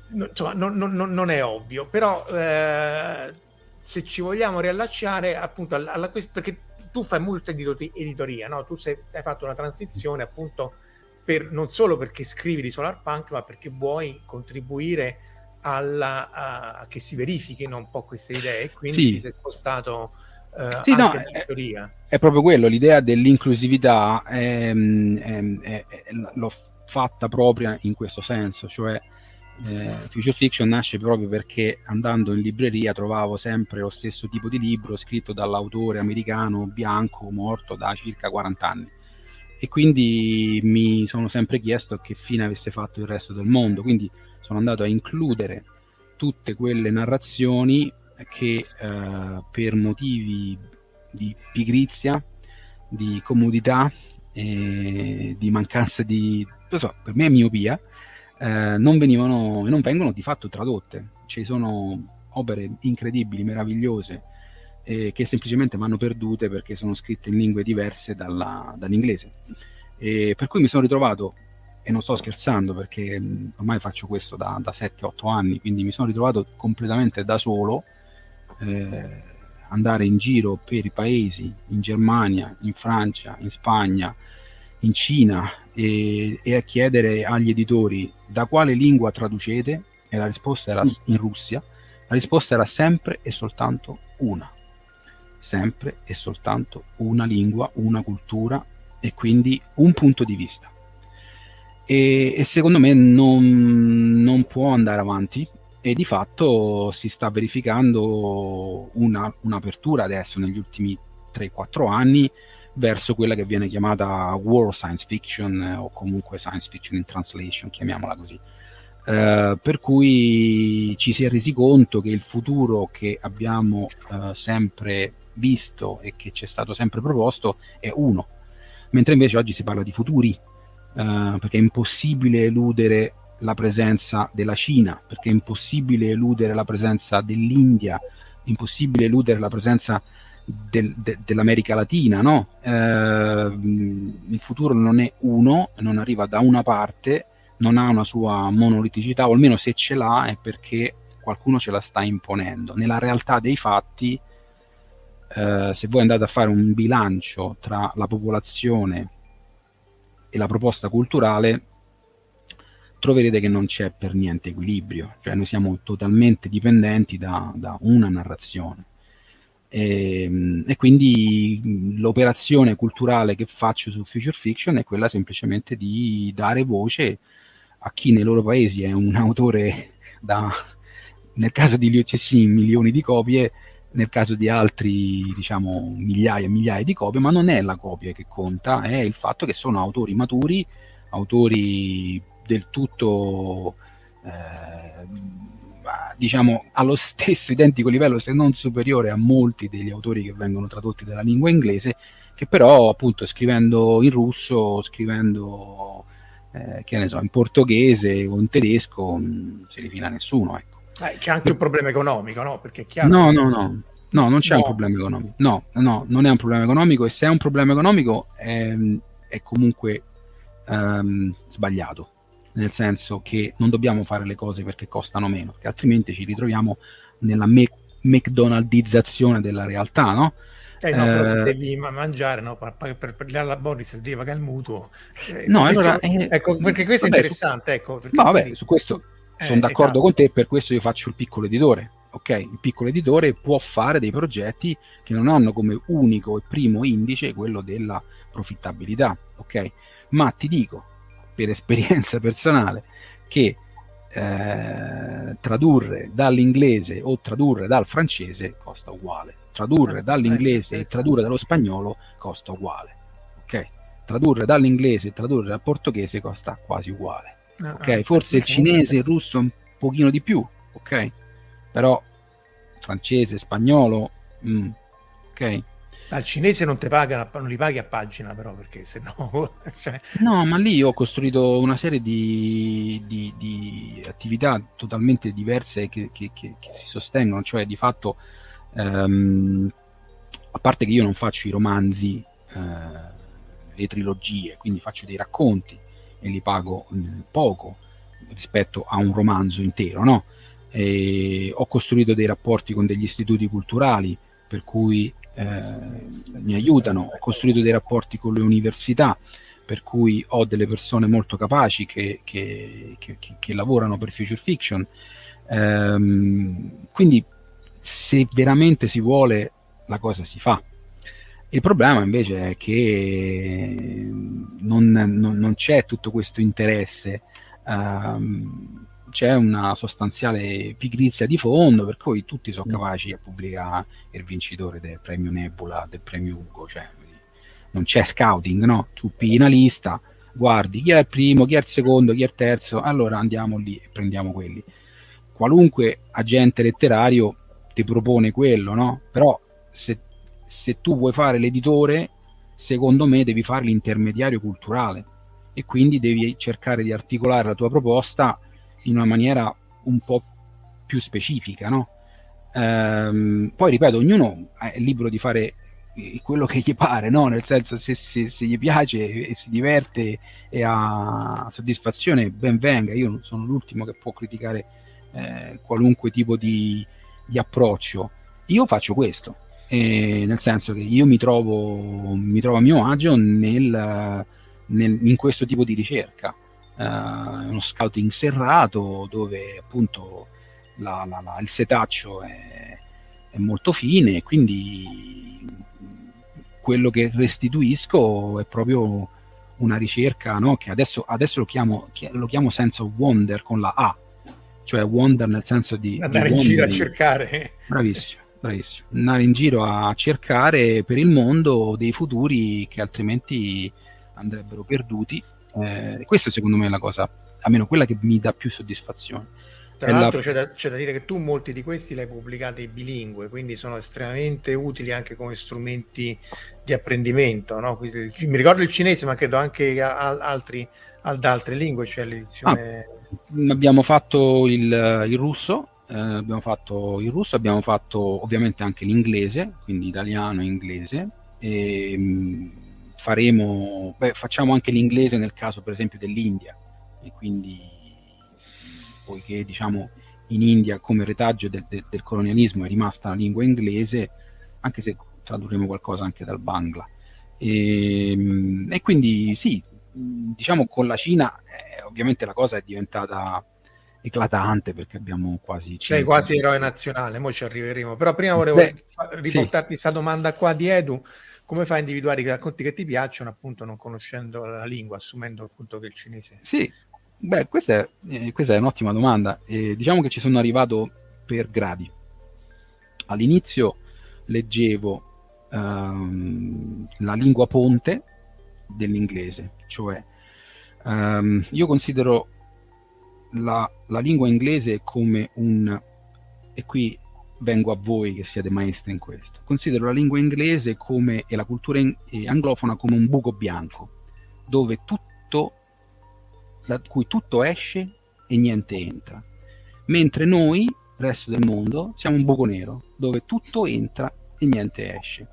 no, insomma, non, non, non, è ovvio, però se ci vogliamo riallacciare appunto alla, alla perché tu fai molta editoria, no? tu sei, hai fatto una transizione appunto per, non solo perché scrivi di Solarpunk, ma perché vuoi contribuire alla, a, a che si verifichino un po' queste idee, quindi sì. ti sei spostato uh, sì, no, è, è, proprio quello, l'idea dell'inclusività è, è, l'ho fatta propria in questo senso, cioè Eh, Future Fiction nasce proprio perché andando in libreria trovavo sempre lo stesso tipo di libro scritto dall'autore americano bianco morto da circa 40 anni e quindi mi sono sempre chiesto che fine avesse fatto il resto del mondo, quindi sono andato a includere tutte quelle narrazioni che eh, per motivi di pigrizia, di comodità, eh, di mancanza di, non so, per me è miopia, eh, non venivano e non vengono di fatto tradotte. Ci sono opere incredibili, meravigliose, eh, che semplicemente vanno perdute perché sono scritte in lingue diverse dalla, dall'inglese. E per cui mi sono ritrovato, e non sto scherzando perché ormai faccio questo da, da 7-8 anni, quindi mi sono ritrovato completamente da solo, eh, andare in giro per i paesi, in Germania, in Francia, in Spagna, in Cina e, e a chiedere agli editori da quale lingua traducete e la risposta era in Russia, la risposta era sempre e soltanto una sempre e soltanto una lingua, una cultura e quindi un punto di vista. E, e secondo me non, non, può andare avanti e di fatto si sta verificando una, un'apertura adesso negli ultimi 3-4 anni verso quella che viene chiamata war science fiction o comunque science fiction in translation, chiamiamola così. Uh, per cui ci si è resi conto che il futuro che abbiamo uh, sempre visto e che ci è stato sempre proposto è uno, mentre invece oggi si parla di futuri, uh, perché è impossibile eludere la presenza della Cina, perché è impossibile eludere la presenza dell'India, impossibile eludere la presenza del, de, dell'America Latina, no? Uh, il futuro non è uno, non arriva da una parte, non ha una sua monoliticità, o almeno se ce l'ha è perché qualcuno ce la sta imponendo. Nella realtà dei fatti eh, se voi andate a fare un bilancio tra la popolazione e la proposta culturale, troverete che non c'è per niente equilibrio, cioè noi siamo totalmente dipendenti da, da una narrazione. E, ehm, e, quindi l'operazione culturale che faccio su Future Fiction è quella semplicemente di dare voce a chi nei loro paesi è un autore da, nel caso di Liu Cixin, milioni di copie, nel caso di altri diciamo migliaia e migliaia di copie, ma non è la copia che conta, è il fatto che sono autori maturi, autori del tutto eh, diciamo allo stesso identico livello, se non superiore a molti degli autori che vengono tradotti dalla lingua inglese, che però appunto scrivendo in russo, scrivendo eh, che ne so, in portoghese o in tedesco non si rifila nessuno. Ecco. C'è anche un problema economico, no? Perché è chiaro no, che... no, no, no, non c'è no. un problema economico. No, no, non è un problema economico e se è un problema economico è, è comunque um, sbagliato, nel senso che non dobbiamo fare le cose perché costano meno, perché altrimenti ci ritroviamo nella me- McDonaldizzazione della realtà, no? Eh no, però se eh, devi mangiare, no, per, per, per la Boris devi pagare il mutuo. Eh, no, allora, eh, ecco, perché questo vabbè, è interessante. Su, ecco, no, vabbè, su questo eh, sono d'accordo esatto. con te, per questo io faccio il piccolo editore. Ok, il piccolo editore può fare dei progetti che non hanno come unico e primo indice quello della profittabilità, ok? Ma ti dico, per esperienza personale, che eh, tradurre dall'inglese o tradurre dal francese costa uguale. Tradurre ah, dall'inglese e tradurre dallo spagnolo costa uguale. Ok? Tradurre dall'inglese e tradurre dal portoghese costa quasi uguale. Ah, ok, ah, forse il cinese e il russo un pochino di più, ok? Però francese, spagnolo, mm, ok? Al cinese non, te pagano, non li paghi a pagina però perché se no... cioè... No, ma lì ho costruito una serie di, di, di attività totalmente diverse che, che, che, che, si sostengono, cioè di fatto, um, a parte che io non faccio i romanzi, uh, le trilogie, quindi faccio dei racconti, e li pago mm, poco rispetto a un romanzo intero, no? ho costruito dei rapporti con degli istituti culturali per cui eh, mi aiutano, ho costruito dei rapporti con le università per cui ho delle persone molto capaci che, che, che, che lavorano per Future Fiction. Ehm, quindi se veramente si vuole la cosa si fa. Il problema invece è che non, non, non c'è tutto questo interesse um, c'è una sostanziale pigrizia di fondo, per cui tutti sono capaci a pubblicare il vincitore del premio Nebula, del premio Ugo, cioè non c'è scouting, no? Tu pigli una lista, guardi chi è il primo, chi è il secondo, chi è il terzo, allora andiamo lì e prendiamo quelli. Qualunque agente letterario ti propone quello, no? Però se, se tu vuoi fare l'editore, secondo me devi fare l'intermediario culturale e quindi devi cercare di articolare la tua proposta in una maniera un po' più specifica, no? Ehm, poi ripeto, ognuno è libero di fare quello che gli pare, no? nel senso se, se, se, gli piace e si diverte e ha soddisfazione, ben venga. Io sono l'ultimo che può criticare eh, qualunque tipo di, di, approccio. Io faccio questo, eh, nel senso che io mi trovo, mi trovo a mio agio nel, nel, in questo tipo di ricerca. Uh, uno scouting serrato dove appunto la, la, la, il setaccio è, è molto fine e quindi quello che restituisco è proprio una ricerca no? che adesso, adesso lo, chiamo, lo, chiamo, sense of wonder con la A, cioè wonder nel senso di... Andare di in giro a cercare. Bravissimo, bravissimo. Andare in giro a cercare per il mondo dei futuri che altrimenti andrebbero perduti. Eh, questa secondo me è la cosa, almeno quella che mi dà più soddisfazione. Tra l'altro la... c'è, da, c'è, da, dire che tu molti di questi li hai pubblicati bilingue, quindi sono estremamente utili anche come strumenti di apprendimento. No? Quindi, mi ricordo il cinese, ma credo anche a, a, altri, ad altre lingue, cioè l'edizione... Ah, abbiamo fatto il, il russo, eh, abbiamo fatto il russo, abbiamo fatto ovviamente anche l'inglese, quindi italiano e inglese, e mh, mm, faremo, beh, facciamo anche l'inglese nel caso per esempio dell'India, e quindi poiché diciamo in India come retaggio del, del, del, colonialismo è rimasta la lingua inglese, anche se tradurremo qualcosa anche dal Bangla. E, ehm, e quindi sì, diciamo con la Cina eh, ovviamente la cosa è diventata eclatante perché abbiamo quasi... Sei quasi eroe nazionale, ora ci arriveremo. Però prima volevo Beh, riportarti questa sì. domanda qua di Edu. Come fai a individuare i racconti che ti piacciono, appunto non conoscendo la lingua, assumendo appunto che il cinese... Sì, Beh, questa è, eh, questa è un'ottima domanda. Eh, diciamo che ci sono arrivato per gradi. All'inizio leggevo ehm, la lingua ponte dell'inglese, cioè ehm, io considero la, la, lingua inglese come un... e qui vengo a voi che siete maestri in questo. Considero la lingua inglese come, e la cultura in, e anglofona come un buco bianco, dove tutto da cui tutto esce e niente entra. Mentre noi, resto del mondo, siamo un buco nero, dove tutto entra e niente esce.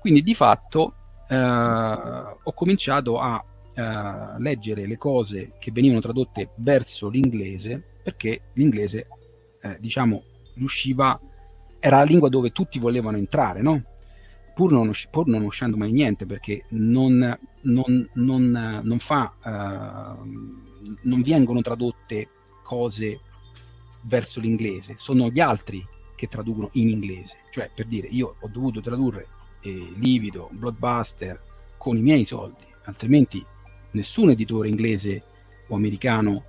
Quindi di fatto eh, ho cominciato a eh, leggere le cose che venivano tradotte verso l'inglese, perché l'inglese, eh, diciamo, riusciva, era la lingua dove tutti volevano entrare, no? pur non, pur non uscendo mai niente, perché non, non, non, non fa, uh, non vengono tradotte cose verso l'inglese, sono gli altri che traducono in inglese. Cioè, per dire, io ho dovuto tradurre eh, Livido, Blockbuster con i miei soldi, altrimenti nessun editore inglese o americano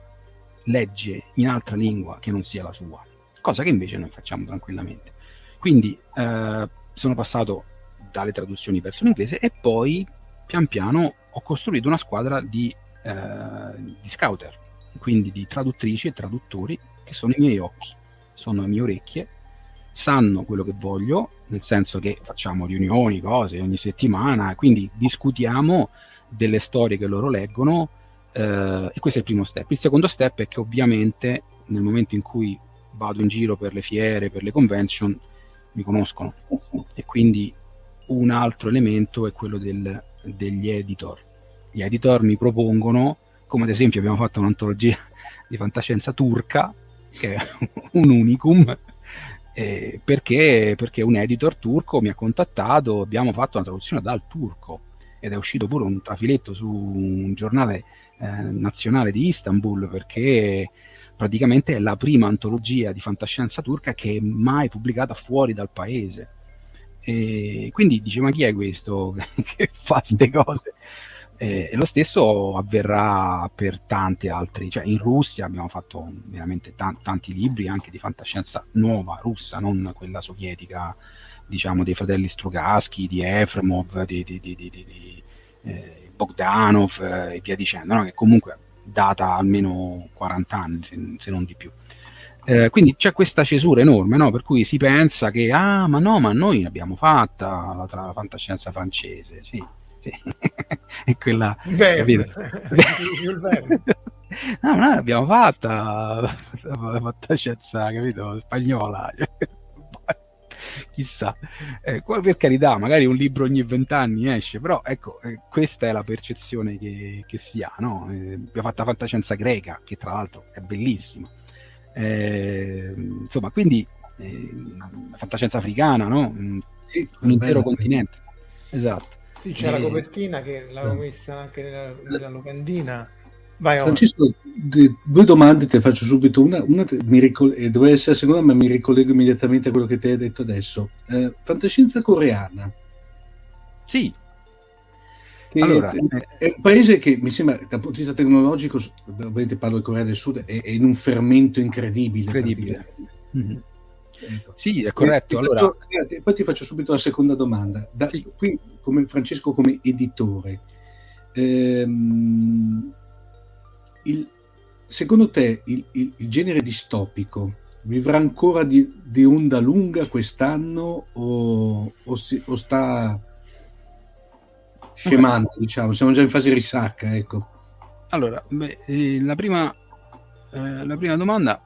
legge in altra lingua che non sia la sua, cosa che invece noi facciamo tranquillamente. Quindi eh, sono passato dalle traduzioni verso l'inglese e poi pian piano ho costruito una squadra di, eh, di scouter, quindi di traduttrici e traduttori che sono i miei occhi, sono le mie orecchie, sanno quello che voglio, nel senso che facciamo riunioni, cose ogni settimana, quindi discutiamo delle storie che loro leggono eh, e questo è il primo step. Il secondo step è che ovviamente nel momento in cui vado in giro per le fiere, per le convention, mi conoscono e quindi un altro elemento è quello del, degli editor. Gli editor mi propongono, come ad esempio abbiamo fatto un'antologia di fantascienza turca, che è un unicum, eh, perché, perché un editor turco mi ha contattato, abbiamo fatto una traduzione dal turco ed è uscito pure un trafiletto su un giornale eh, nazionale di Istanbul perché praticamente è la prima antologia di fantascienza turca che è mai pubblicata fuori dal paese e quindi dice: Ma chi è questo che fa queste cose? E lo stesso avverrà per tanti altri, cioè in Russia abbiamo fatto veramente t- tanti libri anche di fantascienza nuova russa, non quella sovietica, diciamo dei fratelli Strugatsky, di Efremov, di, di, di, di eh, Bogdanov eh, e via dicendo, no? che comunque data almeno 40 anni, se, se non di più. Eh, quindi c'è questa cesura enorme, no? per cui si pensa che, ah, ma no, ma noi l'abbiamo fatta la, la fantascienza francese, sì, sì. è quella... Verne. no, noi l'abbiamo fatta la fantascienza, capito, spagnola. Chissà, eh, per carità, magari un libro ogni vent'anni esce, però ecco, eh, questa è la percezione che, che si ha, no? Eh, abbiamo fatto la fantascienza greca, che tra l'altro è bellissima eh, insomma, quindi eh, fantascienza africana, no? Un, sì, un intero continente. Esatto. Sì, c'è la eh, copertina che l'avevo messa anche nella, nella locandina. Vai, Francesco, due domande te faccio subito. Una, una mi ricol- eh, doveva essere la seconda, ma mi ricollego immediatamente a quello che ti hai detto adesso. Eh, fantascienza coreana. Sì, allora, è un paese che mi sembra dal punto di vista tecnologico, ovviamente parlo di Corea del Sud, è, è in un fermento incredibile. incredibile. Mm-hmm. Ecco. Sì, è corretto. E, allora... faccio, poi ti faccio subito la seconda domanda. Da, sì. Qui, come Francesco, come editore, ehm, il, secondo te il, il, il, genere distopico vivrà ancora di, di onda lunga quest'anno o, o, si, o sta scemando, diciamo, siamo già in fase risacca, ecco. Allora, beh, eh, la, prima, eh, la prima domanda,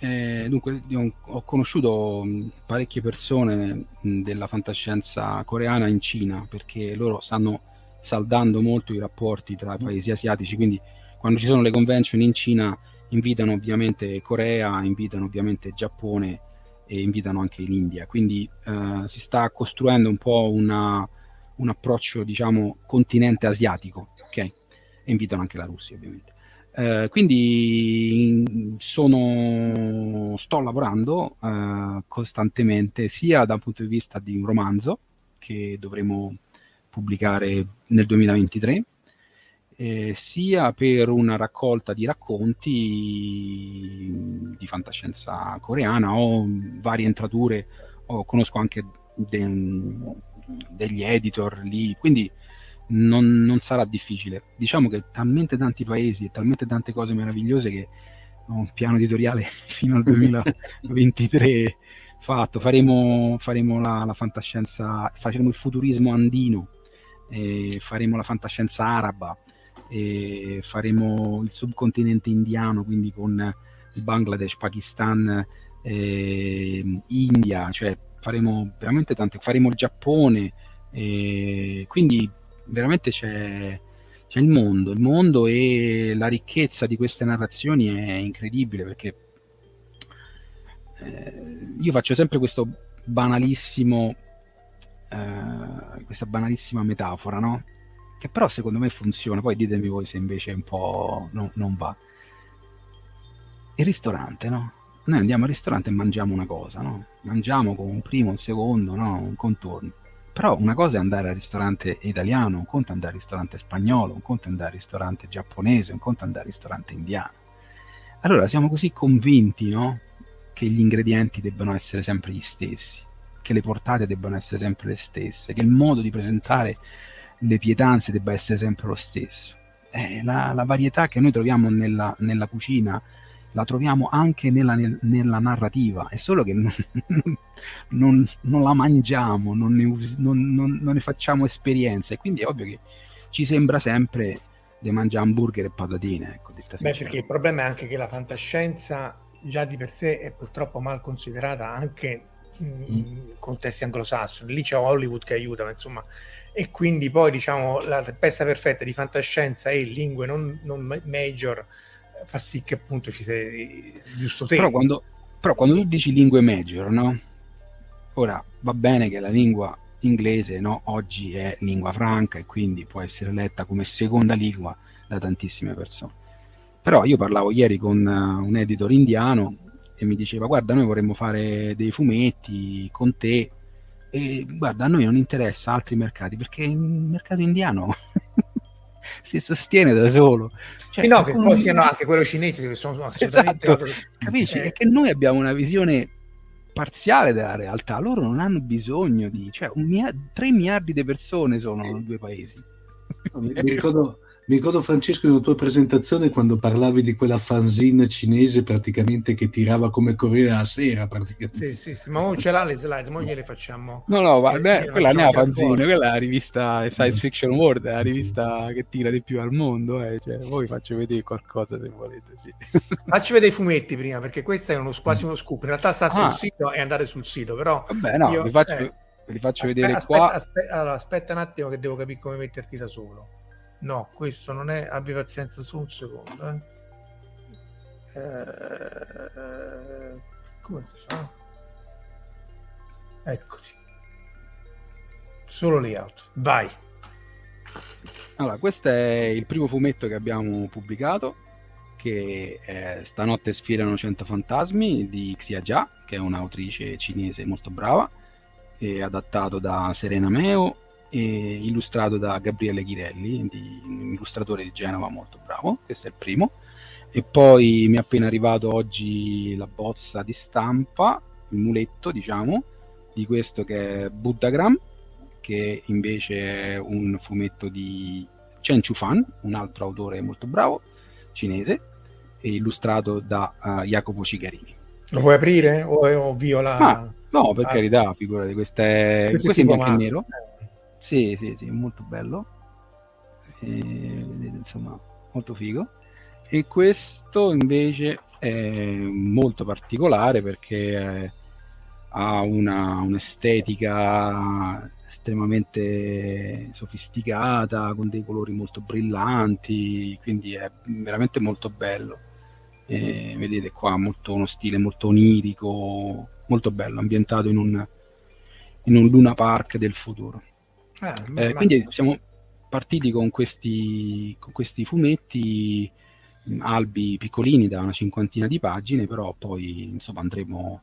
eh, dunque, ho, ho conosciuto parecchie persone della fantascienza coreana in Cina, perché loro stanno saldando molto i rapporti tra i paesi asiatici, quindi quando ci sono le convention in Cina invitano ovviamente Corea, invitano ovviamente Giappone e invitano anche l'India, quindi eh, si sta costruendo un po' una un approccio, diciamo, continente asiatico, ok? E invitano anche la Russia, ovviamente. Eh, quindi sono, sto lavorando eh, costantemente sia da un punto di vista di un romanzo che dovremo pubblicare nel 2023, eh, sia per una raccolta di racconti di fantascienza coreana o varie entrature, o conosco anche de, degli editor lì, quindi non, non, sarà difficile. Diciamo che talmente tanti paesi e talmente tante cose meravigliose che ho un piano editoriale fino al 2023 fatto. Faremo, faremo la, la, fantascienza, faremo il futurismo andino, eh, faremo la fantascienza araba, eh, faremo il subcontinente indiano, quindi con Bangladesh, Pakistan, eh, India, cioè faremo veramente tante, faremo il Giappone, e quindi veramente c'è, c'è il mondo, il mondo e la ricchezza di queste narrazioni è incredibile perché eh, io faccio sempre questo banalissimo, eh, questa banalissima metafora, no? Che però secondo me funziona, poi ditemi voi se invece un po' no, non va. Il ristorante, no? noi andiamo al ristorante e mangiamo una cosa, no? Mangiamo con un primo, un secondo, no? Un contorno. Però una cosa è andare al ristorante italiano, un conto è andare al ristorante spagnolo, un conto è andare al ristorante giapponese, un conto è andare al ristorante indiano. Allora siamo così convinti, no? Che gli ingredienti debbano essere sempre gli stessi, che le portate debbano essere sempre le stesse, che il modo di presentare le pietanze debba essere sempre lo stesso. Eh, la, la, varietà che noi troviamo nella, nella cucina la troviamo anche nella, nella narrativa, è solo che non, non, non la mangiamo, non ne, non ne, facciamo esperienza e quindi è ovvio che ci sembra sempre di mangiare hamburger e patatine. Ecco, Beh, perché il problema è anche che la fantascienza già di per sé è purtroppo mal considerata anche in mm. contesti anglosassoni. Lì c'è Hollywood che aiuta, ma insomma, e quindi poi diciamo la tempesta perfetta di fantascienza e lingue non, non major fa sì che appunto ci sei giusto te. Però quando, però quando tu dici lingue major, no? Ora va bene che la lingua inglese no, oggi è lingua franca e quindi può essere letta come seconda lingua da tantissime persone. Però io parlavo ieri con uh, un editor indiano e mi diceva guarda noi vorremmo fare dei fumetti con te e guarda a noi non interessa altri mercati perché il mercato indiano si sostiene da solo. Cioè, no, che poi siano anche quello cinese che sono assolutamente... Esatto. Capisci? Eh. È che noi abbiamo una visione parziale della realtà, loro non hanno bisogno di... cioè, mia... 3 miliardi di persone sono due paesi. Mi ricordo, mi ricordo Francesco in una tua presentazione quando parlavi di quella fanzine cinese praticamente che tirava come Corriere a sera praticamente. Sì, sì, sì, ma non ce l'ha le slide, ma gliele facciamo. No, no, ma, beh, quella non è la fanzine, quella è la rivista Science Fiction World, è la rivista che tira di più al mondo, eh. cioè, voi faccio vedere qualcosa se volete, sì. Facci vedere i fumetti prima, perché questo è uno, quasi uno scoop, in realtà sta sul ah. sito e andare sul sito, però... Vabbè, no, io, vi faccio... Eh, vi faccio aspetta, vedere aspetta, qua. Aspetta, allora, aspetta un attimo che devo capire come metterti da solo. No, questo non è. Abbi pazienza su un secondo. Eh. Eh, come si fa? Eccoci. Solo layout. Vai. Allora, questo è il primo fumetto che abbiamo pubblicato, che è Stanotte sfilano 100 fantasmi di Xia Jia, che è un'autrice cinese molto brava, adattato da Serena Meo illustrato da Gabriele Ghirelli, di, un illustratore di Genova molto bravo, questo è il primo. E poi mi è appena arrivato oggi la bozza di stampa, il muletto diciamo, di questo che è Buddhagram, che invece è un fumetto di Chen Chufan, un altro autore molto bravo, cinese, illustrato da uh, Jacopo Cigarini. Lo puoi aprire o, o viola? Ah, no, per ah. carità, figurati, questo è, questo è in bianco e nero. Eh sì, sì, sì, molto bello. E, vedete, insomma, molto figo. E questo invece è molto particolare perché eh, ha una, un'estetica estremamente sofisticata, con dei colori molto brillanti, quindi è veramente molto bello. E vedete qua molto, uno stile molto onirico, molto bello, ambientato in un, in un Luna Park del futuro. Ah, eh, quindi siamo partiti con questi, con questi fumetti albi piccolini da una cinquantina di pagine, però poi insomma andremo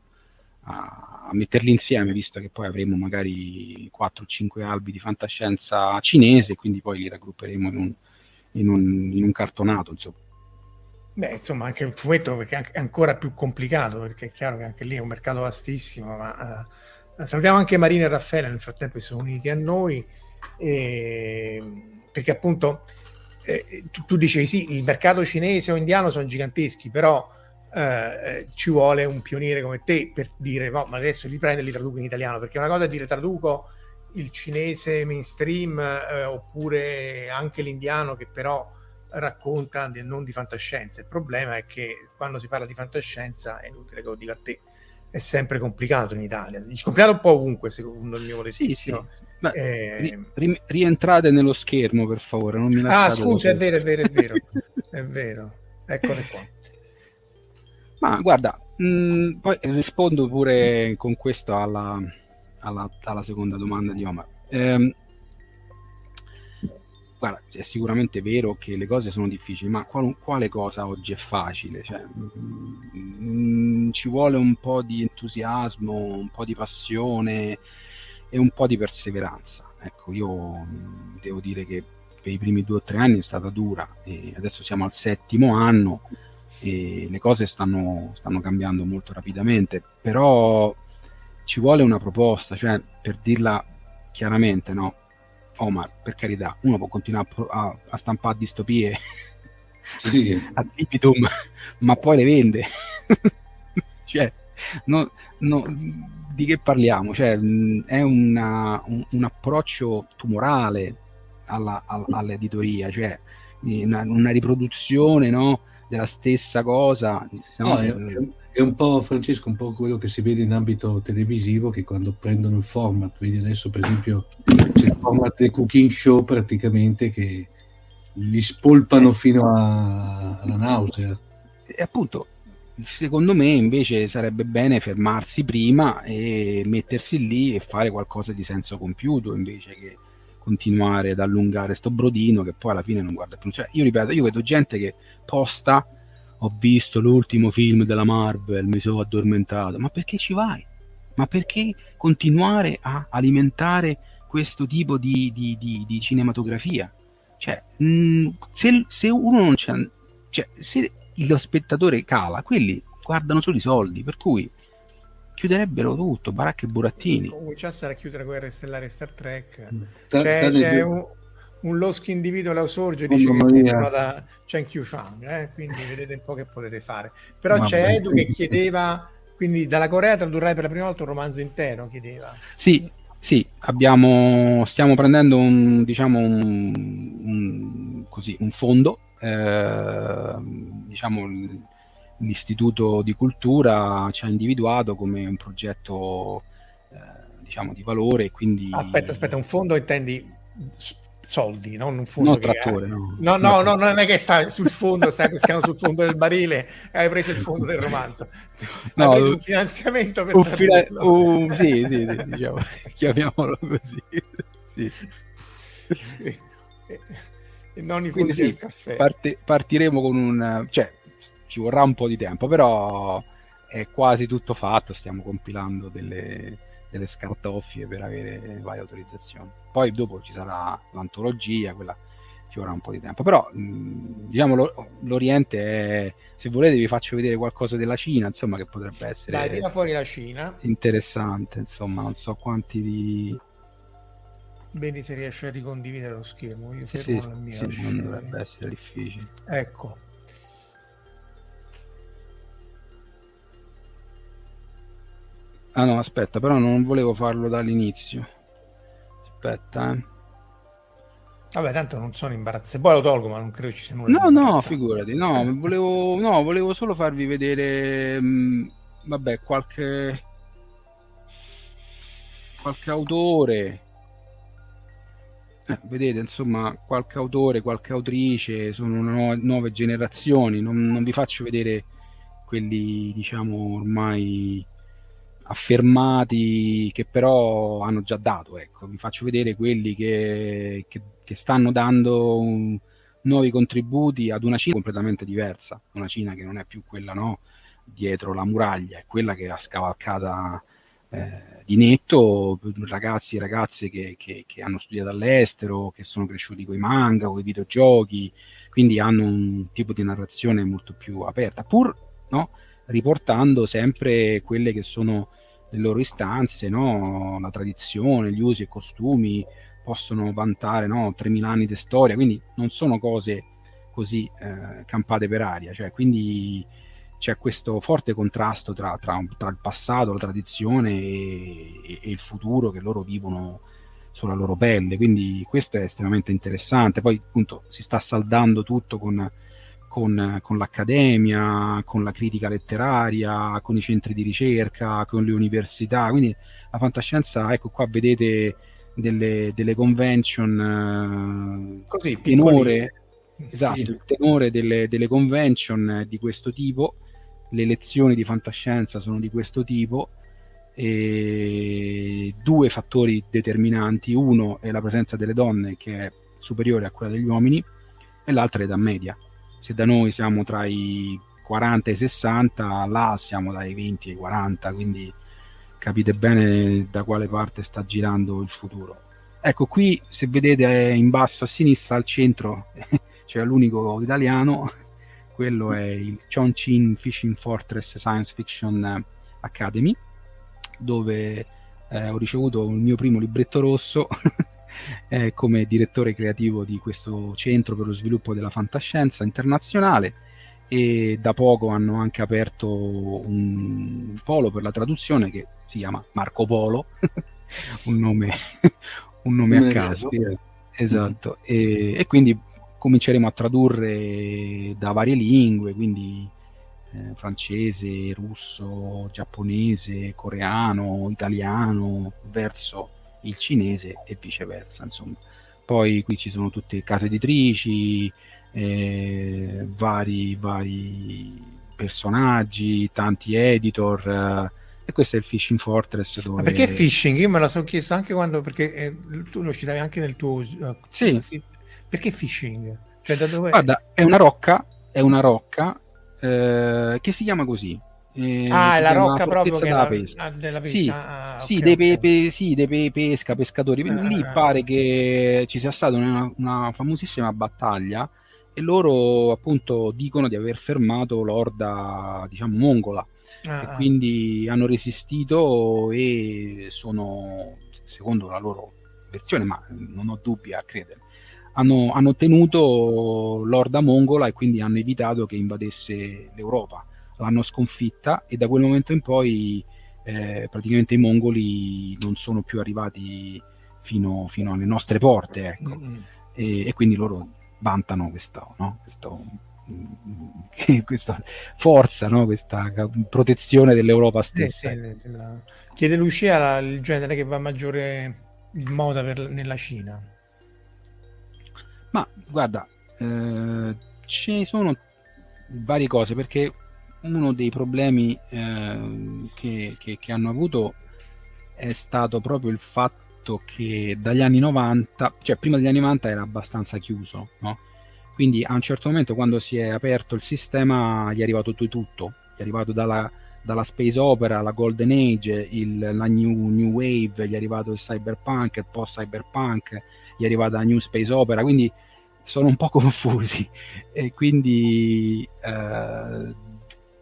a, a metterli insieme, visto che poi avremo magari 4-5 albi di fantascienza cinese, quindi poi li raggrupperemo in un, in un, in un cartonato. Insomma. Beh, insomma, anche il fumetto perché è ancora più complicato, perché è chiaro che anche lì è un mercato vastissimo, ma... Uh Salutiamo anche Marina e Raffaele, nel frattempo si sono uniti a noi, eh, perché appunto eh, tu, tu, dicevi sì, il mercato cinese o indiano sono giganteschi, però eh, ci vuole un pioniere come te per dire, no, ma adesso li prendo e li traduco in italiano, perché una cosa è dire traduco il cinese mainstream eh, oppure anche l'indiano che però racconta non di fantascienza. Il problema è che quando si parla di fantascienza è inutile che lo dica a te è sempre complicato in Italia. Complicato un po' ovunque, secondo il mio modestissimo. Sì, sì. Eh... Ri- ri- rientrate nello schermo, per favore. Non mi ah, scusa, è vero, è vero, è vero. è vero. Eccole qua. Ma guarda, mh, mm, poi rispondo pure con questo alla, alla, alla seconda domanda di Omar. Eh, guarda, è sicuramente vero che le cose sono difficili, ma qual- quale cosa oggi è facile? Cioè, mh, mm, ci vuole un po' di entusiasmo, un po' di passione e un po' di perseveranza. Ecco, io mh, devo dire che per i primi due o tre anni è stata dura e adesso siamo al settimo anno e le cose stanno, stanno cambiando molto rapidamente, però ci vuole una proposta, cioè per dirla chiaramente, no? Omar, per carità, uno può continuare a, a stampare distopie sì. a libitum, ma poi le vende. cioè, no, no, di che parliamo? Cioè, è una, un, un, approccio tumorale alla, all, all'editoria, cioè una, una riproduzione no, della stessa cosa. No, è, è, un po', Francesco, un po' quello che si vede in ambito televisivo, che quando prendono il format, vedi adesso per esempio c'è il format del cooking show praticamente che li spolpano fino a, alla nausea. E appunto, secondo me invece sarebbe bene fermarsi prima e mettersi lì e fare qualcosa di senso compiuto invece che continuare ad allungare sto brodino che poi alla fine non guarda più. Cioè, io ripeto, io vedo gente che posta ho visto l'ultimo film della Marvel, mi sono addormentato. Ma perché ci vai? Ma perché continuare a alimentare questo tipo di, di, di, di cinematografia? Cioè, mh, mm, se, se, uno non c'è... Cioè, se lo spettatore cala, quelli guardano solo i soldi, per cui chiuderebbero tutto, baracche e burattini. Cominciassero a chiudere Guerre Stellari e Star Trek. Mm. C'è, c'è un, un losco individuo la sorge dice oh, che da Chen Qiu Fang, eh? quindi vedete un po' che potete fare. Però Ma c'è Edu che chiedeva, quindi dalla Corea tradurrai per la prima volta un romanzo intero, chiedeva. Sì, sì, abbiamo, stiamo prendendo un, diciamo, un, un, così, un fondo, eh, diciamo, l'istituto di cultura ci ha individuato come un progetto eh, diciamo di valore quindi aspetta aspetta un fondo intendi soldi non un fondo no, trattore, no. No, no, no, non è che stai sul fondo stai pescando sul fondo del barile. Hai preso il fondo del romanzo. No, hai preso un finanziamento per un fila- un, sì, sì, sì diciamo, chiamiamolo così. Sì. e non i fondi sì, del caffè. parte, partiremo con un cioè ci vorrà un po' di tempo, però è quasi tutto fatto, stiamo compilando delle, delle scartoffie per avere varie autorizzazioni. Poi dopo ci sarà l'antologia, quella ci vorrà un po' di tempo. Però mh, diciamo l'Oriente è, se volete vi faccio vedere qualcosa della Cina, insomma, che potrebbe essere Dai, tira fuori la Cina. Interessante, insomma, non so quanti di Vedi se riesce a ricondividere lo schermo. Io sì, sì, sì, non dovrebbe essere difficile. Ecco. Ah no, aspetta, però non volevo farlo dall'inizio. Aspetta, eh. Vabbè, tanto non sono imbarazzato. Poi lo tolgo, ma non credo ci sia nulla. No, no, figurati. No, volevo, no, volevo solo farvi vedere. Mh, mm, vabbè, qualche. qualche autore. Eh, vedete, insomma, qualche autore, qualche autrice, sono nuove, nuove generazioni. Non, non vi faccio vedere quelli, diciamo, ormai affermati che però hanno già dato. Ecco. Vi faccio vedere quelli che, che, che stanno dando un, nuovi contributi ad una Cina completamente diversa, una Cina che non è più quella no, dietro la muraglia, è quella che ha scavalcata eh, di netto ragazzi e ragazze che, che, che, hanno studiato all'estero, che sono cresciuti con i manga, con i videogiochi, quindi hanno un tipo di narrazione molto più aperta, pur no, riportando sempre quelle che sono le loro istanze, no? la tradizione, gli usi e costumi, possono vantare no? 3.000 anni di storia, quindi non sono cose così eh, campate per aria, cioè, quindi c'è questo forte contrasto tra, tra, tra il passato, la tradizione e, e, il futuro che loro vivono sulla loro pelle, quindi questo è estremamente interessante, poi appunto si sta saldando tutto con con, con, l'accademia, con la critica letteraria, con i centri di ricerca, con le università. Quindi la fantascienza, ecco qua vedete delle, delle convention eh, Così, il tenore, esatto, il tenore delle, delle convention di questo tipo, le lezioni di fantascienza sono di questo tipo. E due fattori determinanti, uno è la presenza delle donne che è superiore a quella degli uomini e l'altra è l'età media se da noi siamo tra i 40 e i 60, là siamo dai 20 ai 40, quindi capite bene da quale parte sta girando il futuro. Ecco, qui se vedete in basso a sinistra al centro c'è l'unico italiano, quello è il Chongqing Fishing Fortress Science Fiction Academy, dove eh, ho ricevuto il mio primo libretto rosso eh, come direttore creativo di questo centro per lo sviluppo della fantascienza internazionale e da poco hanno anche aperto un polo per la traduzione che si chiama Marco Polo, un nome, un nome a caso. Esatto, e, e, quindi cominceremo a tradurre da varie lingue, quindi eh, francese, russo, giapponese, coreano, italiano, verso il cinese e viceversa. Insomma. Poi qui ci sono tutte case editrici, eh, vari, vari personaggi, tanti editor. Eh, e questo è il Fishing Fortress. Dove... Ma perché Fishing? Io me la sono chiesto anche quando, perché eh, tu lo citavi anche nel tuo... Uh, sì. Perché Fishing? Cioè, da dove... Guarda, è una rocca, è una rocca eh, che si chiama così. Eh, ah, è la rocca proprio che della pesca. Ah, della pesca. Sì, ah, sì, okay, dei okay. Pe, sì, dei pe, pesca, pescatori. Ah, Lì ah, pare che ci sia stata una, una, famosissima battaglia e loro appunto dicono di aver fermato l'orda, diciamo, mongola. Ah, e quindi hanno resistito e sono, secondo la loro versione, ma non ho dubbi a credere, hanno, hanno tenuto l'orda mongola e quindi hanno evitato che invadesse l'Europa l'hanno sconfitta e da quel momento in poi eh, praticamente i mongoli non sono più arrivati fino, fino alle nostre porte ecco. mm-hmm. e, e, quindi loro vantano questa, no? questo, questa forza, no? questa protezione dell'Europa stessa. Eh, sì, la... Chiede Lucia il genere che va maggiore in moda per, nella Cina. Ma guarda, eh, ci sono varie cose perché uno dei problemi eh, che, che, che, hanno avuto è stato proprio il fatto che dagli anni 90, cioè prima degli anni 90 era abbastanza chiuso, no? Quindi a un certo momento quando si è aperto il sistema gli è arrivato tutto, gli è arrivato dalla, dalla space opera, la golden age, il, la new, new, wave, gli è arrivato il cyberpunk, il post cyberpunk, gli è arrivata la new space opera, quindi sono un po' confusi. E quindi eh,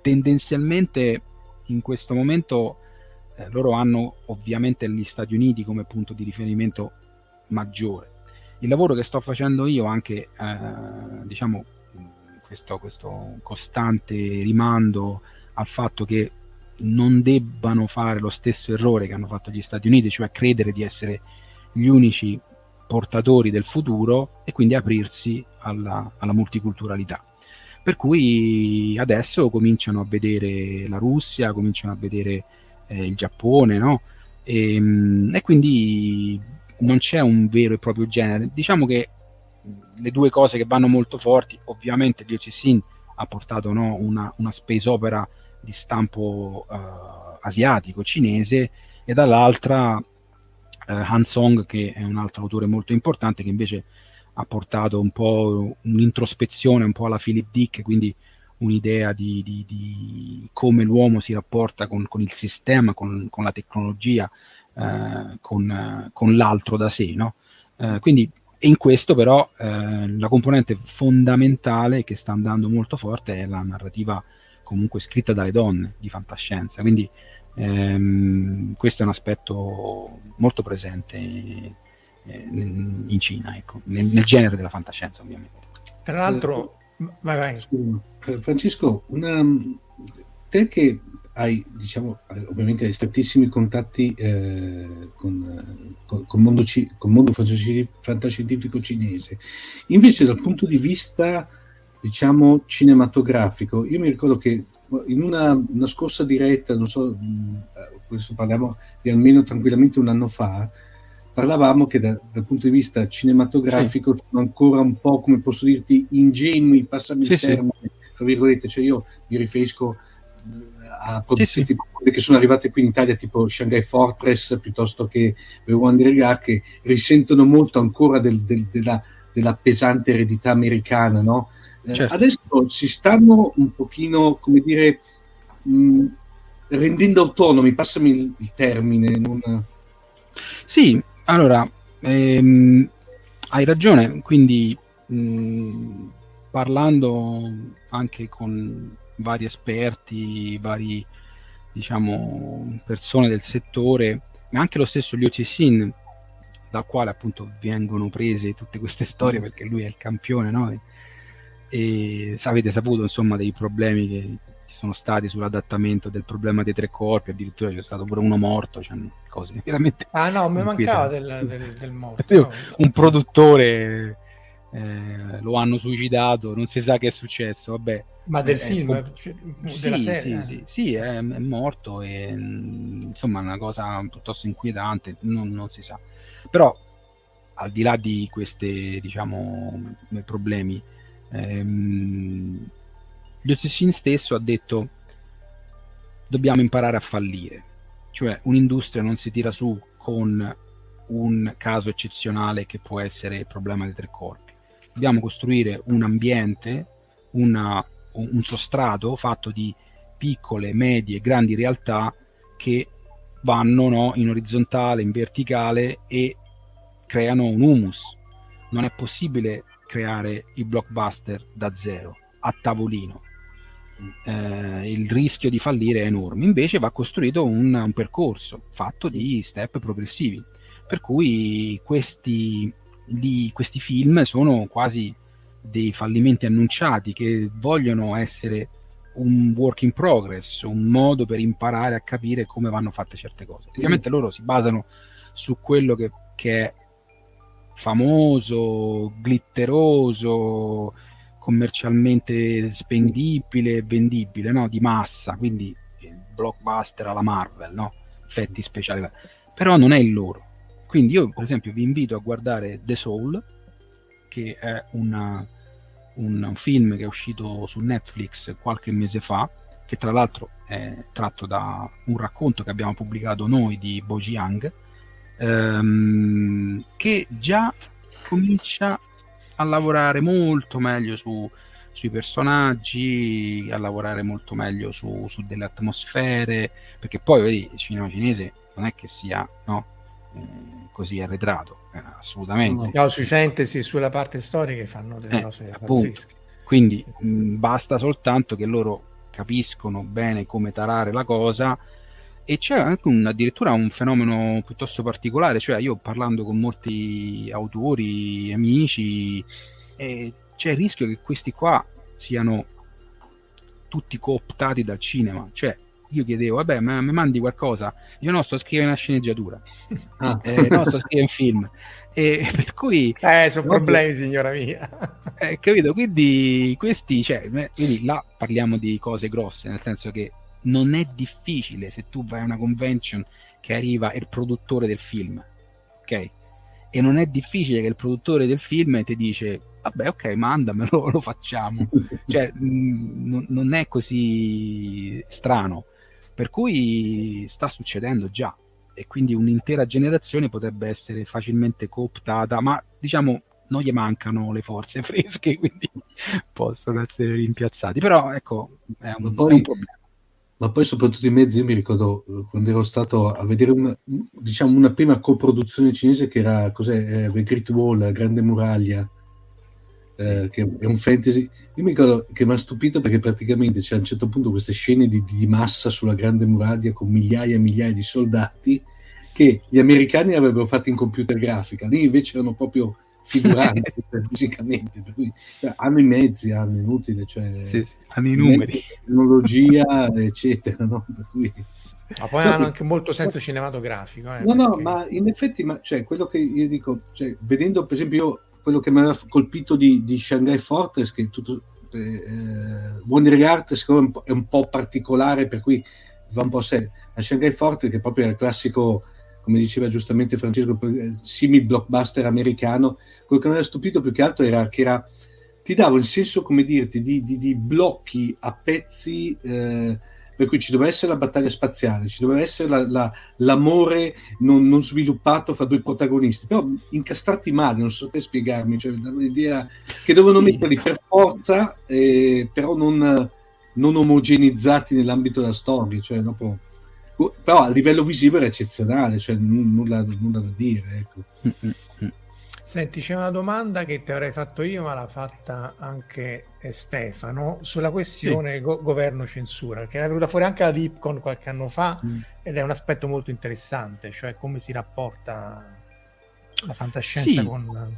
tendenzialmente in questo momento eh, loro hanno ovviamente gli Stati Uniti come punto di riferimento maggiore. Il lavoro che sto facendo io, anche eh, diciamo questo, questo costante rimando al fatto che non debbano fare lo stesso errore che hanno fatto gli Stati Uniti, cioè credere di essere gli unici portatori del futuro e quindi aprirsi alla, alla multiculturalità. Per cui adesso cominciano a vedere la Russia, cominciano a vedere eh, il Giappone, no? E, ehm, e, quindi non c'è un vero e proprio genere. Diciamo che le due cose che vanno molto forti, ovviamente Liu Cixin ha portato no, una, una, space opera di stampo uh, asiatico, cinese, e dall'altra uh, Han Song, che è un altro autore molto importante, che invece ha portato un po' un'introspezione un po' alla Philip Dick, quindi un'idea di, di, di come l'uomo si rapporta con, con il sistema, con, con la tecnologia, eh, con, con, l'altro da sé. No? Eh, quindi in questo però eh, la componente fondamentale che sta andando molto forte è la narrativa comunque scritta dalle donne di fantascienza. Quindi ehm, questo è un aspetto molto presente eh, in Cina, ecco, nel, nel, genere della fantascienza ovviamente. Tra l'altro, vai vai. Eh, Francesco, una, te che hai, diciamo, ovviamente hai strettissimi contatti eh, con, con, con, mondo ci, con mondo fantascientifico cinese, invece dal punto di vista, diciamo, cinematografico, io mi ricordo che in una, una scorsa diretta, non so, questo parliamo di almeno tranquillamente un anno fa, parlavamo che da, dal punto di vista cinematografico sì. sono ancora un po', come posso dirti, ingenui, passami sì, il termine, sì. tra virgolette, cioè io mi riferisco eh, a produzioni tipo quelle che sono arrivate qui in Italia, tipo Shanghai Fortress, piuttosto che The Wonder Gar, che risentono molto ancora del, del, della, della, pesante eredità americana, no? Eh, certo. adesso si stanno un pochino, come dire, mh, rendendo autonomi, passami il, il termine. Non... Sì, allora, ehm, hai ragione, quindi mh, parlando anche con vari esperti, vari diciamo persone del settore, ma anche lo stesso Liu Cixin, dal quale appunto vengono prese tutte queste storie perché lui è il campione, no? E, e avete saputo insomma dei problemi che ci sono stati sull'adattamento del problema dei tre corpi, addirittura c'è stato pure uno morto, cioè cose veramente... Ah no, mi mancava del, del, del morto. No? Un produttore eh, lo hanno suicidato, non si sa che è successo, vabbè. Ma del film? Scop- cioè, sì, della serie? Sì, sì, sì è, è, morto e insomma è una cosa piuttosto inquietante, non, non si sa. Però al di là di questi diciamo problemi ehm, Liu stesso ha detto dobbiamo imparare a fallire, cioè un'industria non si tira su con un caso eccezionale che può essere il problema dei tre corpi. Dobbiamo costruire un ambiente, una, un sostrato fatto di piccole, medie, grandi realtà che vanno no, in orizzontale, in verticale e creano un humus. Non è possibile creare il blockbuster da zero, a tavolino. Eh, il rischio di fallire è enorme. Invece va costruito un, un percorso fatto di step progressivi. Per cui questi, li, questi film sono quasi dei fallimenti annunciati che vogliono essere un work in progress, un modo per imparare a capire come vanno fatte certe cose. Ovviamente loro si basano su quello che, che è famoso, glitteroso, commercialmente spendibile, vendibile, no? di massa, quindi blockbuster alla Marvel, no? effetti speciali, però non è il loro. Quindi io per esempio vi invito a guardare The Soul, che è una, un, un film che è uscito su Netflix qualche mese fa, che tra l'altro è tratto da un racconto che abbiamo pubblicato noi di Boji Yang, ehm, che già comincia a lavorare molto meglio su, sui personaggi, a lavorare molto meglio su, su, delle atmosfere, perché poi vedi, il cinema cinese non è che sia no, eh, così arretrato, eh, assolutamente. No, sui fantasy, sulla parte storica fanno delle eh, cose pazzesche. Quindi mh, basta soltanto che loro capiscono bene come tarare la cosa e c'è anche un, addirittura un fenomeno piuttosto particolare, cioè io parlando con molti autori, amici, eh, c'è il rischio che questi qua siano tutti cooptati dal cinema, cioè io chiedevo, vabbè, ma mi mandi qualcosa? Io no, sto scrivendo una sceneggiatura, ah. eh, no, sto scrivendo un film. E per cui... Eh, sono problemi, signora mia. Eh, capito? Quindi questi, cioè, quindi là parliamo di cose grosse, nel senso che non è difficile se tu vai a una convention che arriva il produttore del film, ok? E non è difficile che il produttore del film ti dice vabbè ok mandamelo, lo facciamo. cioè mh, non è così strano. Per cui sta succedendo già e quindi un'intera generazione potrebbe essere facilmente cooptata, ma diciamo non gli mancano le forze fresche, quindi possono essere rimpiazzati. Però ecco, è un, poi, è un problema ma poi soprattutto i mezzi, io mi ricordo eh, quando ero stato a vedere una, diciamo, una prima coproduzione cinese che era cos'è, eh, The Great Wall, la Grande Muraglia, eh, che è un fantasy. Io mi ricordo che mi ha stupito perché praticamente c'è a un certo punto queste scene di, di massa sulla Grande Muraglia con migliaia e migliaia di soldati che gli americani avrebbero fatto in computer grafica, lì invece erano proprio figurante fisicamente, per cui cioè, hanno i mezzi, hanno inutile, cioè, sì, sì, hanno i numeri, tecnologia, eccetera. No? Per cui... Ma poi hanno anche molto senso cinematografico. Eh, no, perché... no, ma in effetti, ma, cioè, quello che io dico, cioè, vedendo per esempio io, quello che mi aveva colpito di, di Shanghai Fortress, che tutto, eh, eh Art secondo me è un po' particolare, per cui va un po' a sé. A Shanghai Fortress, che proprio è il classico come diceva giustamente Francesco, eh, simil blockbuster americano, quello che mi aveva stupito più che altro era che era, ti dava il senso, come dirti, di, di, di blocchi a pezzi, eh, per cui ci doveva essere la battaglia spaziale, ci doveva essere la, la, l'amore non, non, sviluppato fra due protagonisti, però incastrati male, non so per spiegarmi, cioè dava l'idea che dovevano metterli per forza, eh, però non, non omogenizzati nell'ambito della storia, cioè dopo però a livello visivo era eccezionale, cioè n- nulla, nulla, da dire. Ecco. Senti, c'è una domanda che ti avrei fatto io, ma l'ha fatta anche Stefano, sulla questione sì. go- governo-censura, che è venuta fuori anche la Dipcon qualche anno fa mm. ed è un aspetto molto interessante, cioè come si rapporta la fantascienza sì. con...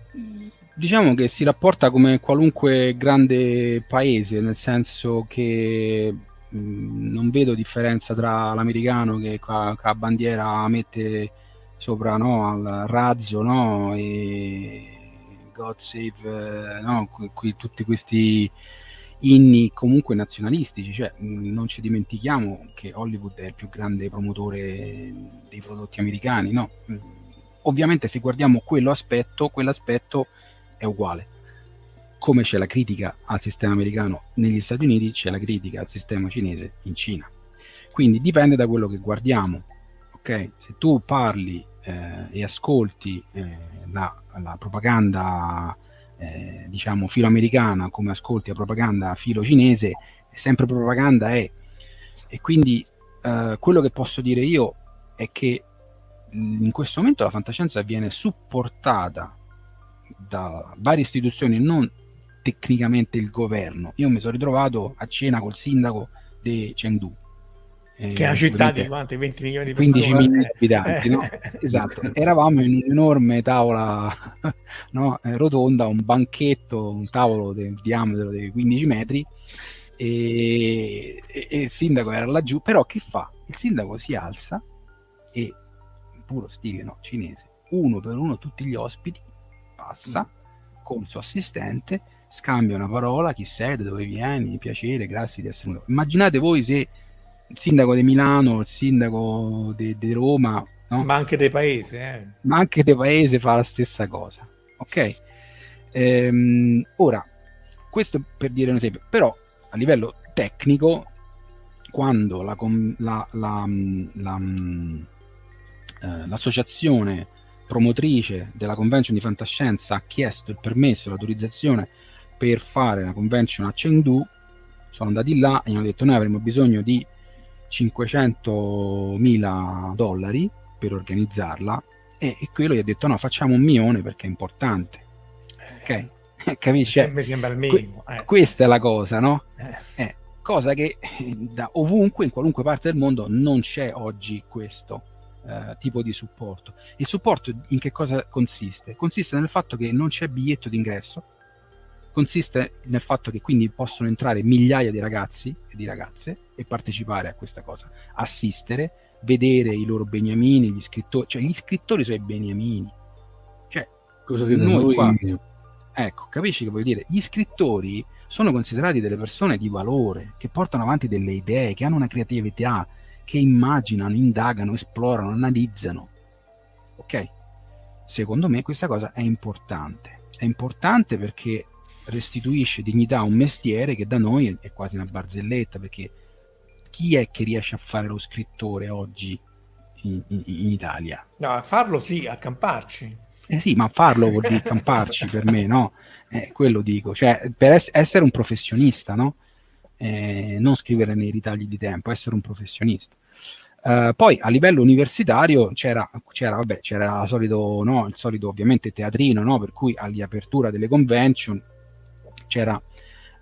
Diciamo che si rapporta come qualunque grande paese, nel senso che Mm, non vedo differenza tra l'americano che con la bandiera mette sopra no, al razzo no, e God Save no, qui, tutti questi inni comunque nazionalistici. Cioè mm, non ci dimentichiamo che Hollywood è il più grande promotore dei prodotti americani no? Mm, ovviamente se guardiamo quello aspetto quell'aspetto è uguale come c'è la critica al sistema americano negli Stati Uniti, c'è la critica al sistema cinese in Cina. Quindi dipende da quello che guardiamo. Okay? Se tu parli eh, e ascolti eh, la, la, propaganda eh, diciamo filoamericana come ascolti la propaganda filo cinese, sempre propaganda è E quindi eh, quello che posso dire io è che in questo momento la fantascienza viene supportata da varie istituzioni, non tecnicamente il governo. Io mi sono ritrovato a cena col sindaco di Chengdu. Eh, che è una città di quanti? 20 milioni di persone? 15 milioni di abitanti, no? esatto. Eravamo in un'enorme tavola no? Eh, rotonda, un banchetto, un tavolo del diametro di 15 metri e, e, e il sindaco era laggiù, però che fa? Il sindaco si alza e puro stile no, cinese, uno per uno tutti gli ospiti, passa con il suo assistente, scambia una parola, chi sei, da dove vieni, piacere, grazie di essere venuto. Immaginate voi se il sindaco di Milano, il sindaco di Roma, no? ma anche dei paesi, eh. ma anche dei paesi fa la stessa cosa, ok? Ehm, ora, questo per dire un esempio, però a livello tecnico, quando la, la, la, eh, l'associazione promotrice della convention di fantascienza ha chiesto il permesso, l'autorizzazione per fare la convention a Chengdu, sono andati là e hanno detto noi avremo bisogno di 500.000 dollari per organizzarla e, e quello gli ha detto no facciamo un milione perché è importante ok capisci? mi sembra il minimo eh. questa è la cosa no? Eh. Eh, cosa che da ovunque in qualunque parte del mondo non c'è oggi questo eh, tipo di supporto. Il supporto in che cosa consiste? Consiste nel fatto che non c'è biglietto d'ingresso, consiste nel fatto che quindi possono entrare migliaia di ragazzi e di ragazze e partecipare a questa cosa, assistere, vedere i loro beniamini, gli scrittori, cioè gli scrittori sono i beniamini. Cioè, cosa che noi, noi qua, ecco, capisci che vuol dire? Gli scrittori sono considerati delle persone di valore, che portano avanti delle idee, che hanno una creatività, che immaginano, indagano, esplorano, analizzano. Ok? Secondo me questa cosa è importante. È importante perché restituisce dignità a un mestiere che da noi è quasi una barzelletta, perché chi è che riesce a fare lo scrittore oggi in, in, in Italia? No, a farlo sì, a camparci. Eh sì, ma farlo vuol dire camparci per me, no? Eh, quello dico, cioè per es- essere un professionista, no? eh, non scrivere nei ritagli di tempo, essere un professionista. Uh, poi a livello universitario c'era, c'era, vabbè, c'era solito, no, il solito ovviamente teatrino, no, per cui all'apertura delle convention c'era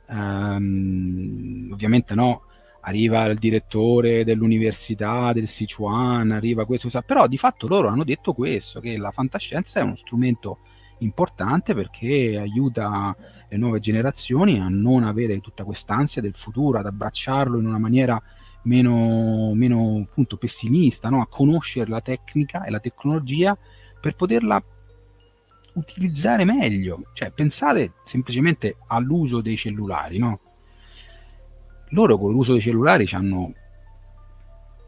um, ovviamente no, arriva il direttore dell'università del Sichuan, arriva questo, però di fatto loro hanno detto questo, che la fantascienza è uno strumento importante perché aiuta le nuove generazioni a non avere tutta quest'ansia del futuro, ad abbracciarlo in una maniera meno, meno appunto, pessimista, no? a conoscere la tecnica e la tecnologia per poterla utilizzare meglio. Cioè, pensate semplicemente all'uso dei cellulari, no? Loro con l'uso dei cellulari ci hanno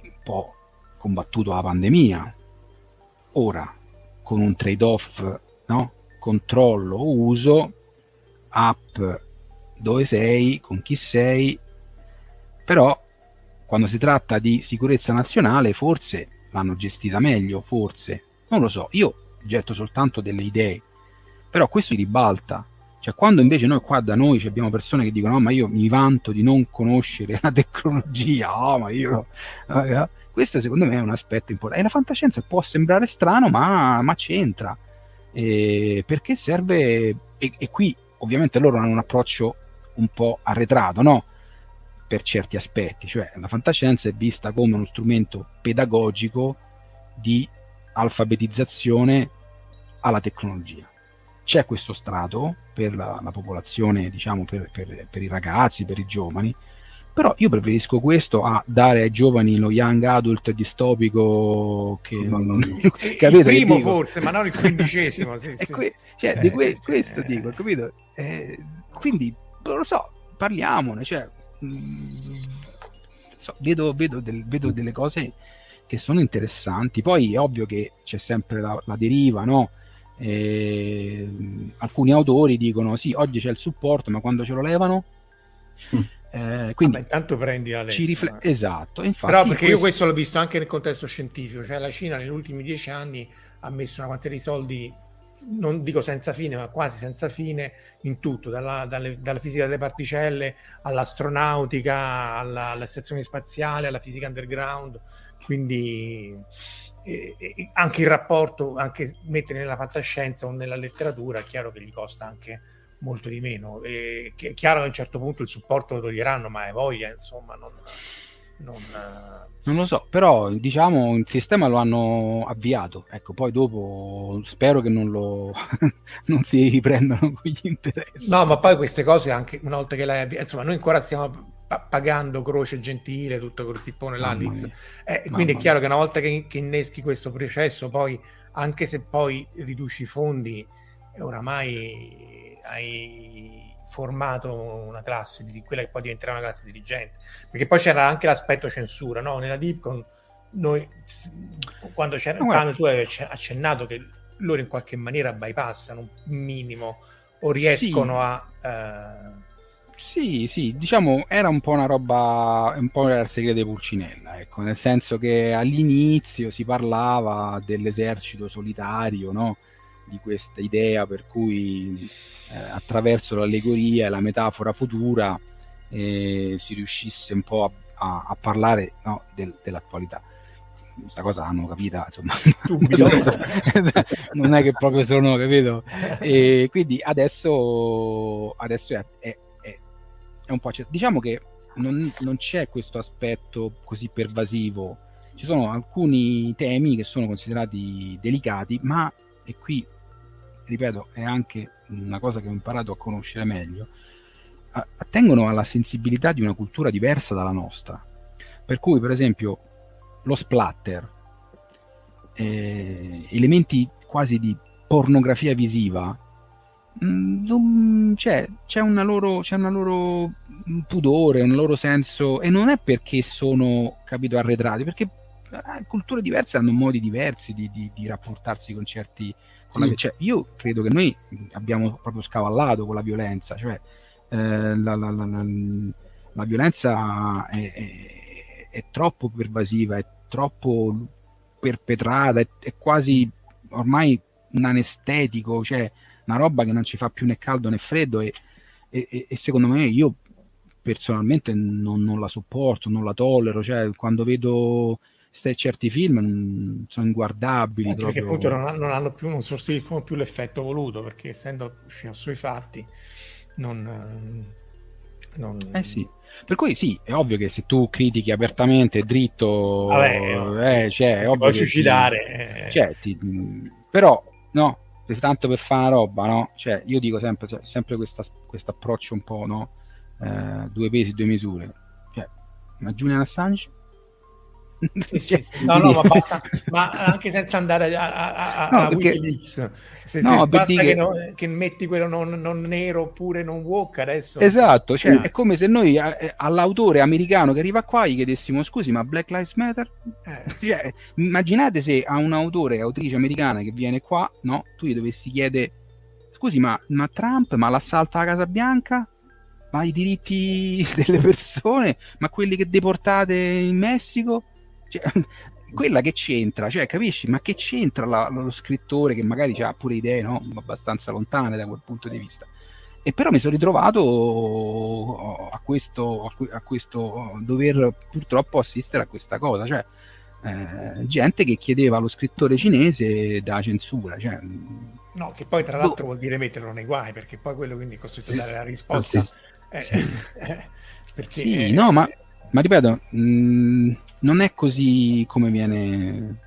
un po' combattuto la pandemia. Ora, con un trade-off, no? Controllo, uso, app, dove sei, con chi sei, però quando si tratta di sicurezza nazionale forse l'hanno gestita meglio, forse, non lo so, io getto soltanto delle idee, però questo ribalta, cioè quando invece noi qua da noi abbiamo persone che dicono no ma io mi vanto di non conoscere la tecnologia, oh, ma io... Eh, questo secondo me è un aspetto importante. E la fantascienza può sembrare strano, ma, ma c'entra. Eh, perché serve, e, e, qui ovviamente loro hanno un approccio un po' arretrato, no? Per certi aspetti, cioè la fantascienza è vista come uno strumento pedagogico di alfabetizzazione alla tecnologia. C'è questo strato per la, la popolazione, diciamo, per, per, per i ragazzi, per i giovani, però io preferisco questo a dare ai giovani lo young adult distopico che non, capite, il primo forse ma non il quindicesimo sì, sì. Que- cioè, eh, di que- sì, questo eh. dico capito eh, quindi non lo so parliamone cioè, mh, mm, so, vedo, vedo, del, vedo, delle cose che sono interessanti poi è ovvio che c'è sempre la, la deriva no? Eh, alcuni autori dicono sì oggi c'è il supporto ma quando ce lo levano? Mm. Eh, quindi Vabbè, intanto prendi la rifle- esatto, infatti, Però perché questo... io questo l'ho visto anche nel contesto scientifico, cioè la Cina negli ultimi dieci anni ha messo una quantità di soldi non dico senza fine, ma quasi senza fine in tutto, dalla, dalle, dalla fisica delle particelle all'astronautica, alla, alla stazione spaziale, alla fisica underground, quindi eh, anche il rapporto, anche mettere nella fantascienza o nella letteratura, è chiaro che gli costa anche molto di meno. E, è chiaro che a un certo punto il supporto lo toglieranno, ma è voglia, insomma, non non, non, lo so, però diciamo il sistema lo hanno avviato. Ecco, poi dopo spero che non, lo, non si riprendano quegli interessi. No, ma poi queste cose anche una volta che l'hai avviato, insomma, noi ancora stiamo pagando Croce Gentile, tutto quel tippone là. Eh, quindi è chiaro che una volta che, che inneschi questo processo, poi anche se poi riduci i fondi, oramai hai formato una classe di quella che poi diventerà una classe dirigente perché poi c'era anche l'aspetto censura no? nella Dipcon noi quando c'era no, quando tu hai accennato che loro in qualche maniera bypassano un minimo o riescono sì. a uh... sì, sì, diciamo era un po' una roba, un po' il segreto di Pulcinella, ecco, nel senso che all'inizio si parlava dell'esercito solitario, no? di questa idea per cui eh, attraverso l'allegoria e la metafora futura eh, si riuscisse un po' a, a, a parlare no, del, dell'attualità. Questa cosa l'hanno capita, insomma, non è che proprio sono, capito? E quindi adesso, adesso è, è, è, un po'... Diciamo che non, non c'è questo aspetto così pervasivo ci sono alcuni temi che sono considerati delicati, ma e qui ripeto, è anche una cosa che ho imparato a conoscere meglio, attengono alla sensibilità di una cultura diversa dalla nostra. Per cui, per esempio, lo splatter, eh, elementi quasi di pornografia visiva, c'è, c'è, una loro, c'è una loro pudore, un loro senso, e non è perché sono, capito, arretrati, perché eh, culture diverse hanno modi diversi di, di, di rapportarsi con certi sì. la, cioè, io credo che noi abbiamo proprio scavallato con la violenza, cioè eh, la, la, la, violenza è, è, è, troppo pervasiva, è troppo perpetrata, è, è, quasi ormai un anestetico, cioè una roba che non ci fa più né caldo né freddo e, e, e secondo me io personalmente non, non, la sopporto, non la tollero, cioè quando vedo certi film sono inguardabili. Eh, perché appunto non, non, hanno più, non sostituiscono più l'effetto voluto, perché essendo sui fatti non, non... Eh sì. Per cui sì, è ovvio che se tu critichi apertamente, dritto, Vabbè, eh, cioè, è ovvio che suicidare. Ti, cioè, ti, però, no, tanto per fare una roba, no? Cioè, io dico sempre, cioè, sempre questo approccio un po', no? Eh, due pesi, due misure. Cioè, ma Julian Assange sì, sì, sì. No, no, ma, basta, ma anche senza andare a, a, a, no, perché... Wikileaks, se, no, se basta che, no, che, metti quello non, non, nero oppure non woke adesso. Esatto, cioè, è come se noi eh, all'autore americano che arriva qua gli chiedessimo scusi, ma Black Lives Matter? Eh. Cioè, immaginate se a un autore, autrice americana che viene qua, no, tu gli dovessi chiedere scusi, ma, ma Trump, ma l'assalto alla Casa Bianca? Ma i diritti delle persone? Ma quelli che deportate in Messico? Cioè, quella che c'entra, cioè, capisci? Ma che c'entra la, lo scrittore che magari ha pure idee no? abbastanza lontane da quel punto di vista? E però mi sono ritrovato a questo, a questo dover purtroppo assistere a questa cosa, cioè eh, gente che chiedeva allo scrittore cinese da censura. Cioè, no, che poi tra l'altro boh. vuol dire metterlo nei guai, perché poi quello quindi costituisce dare la risposta. Sì, eh, sì. Eh, perché, sì no, ma, ma ripeto, mh, mm, non è così come viene.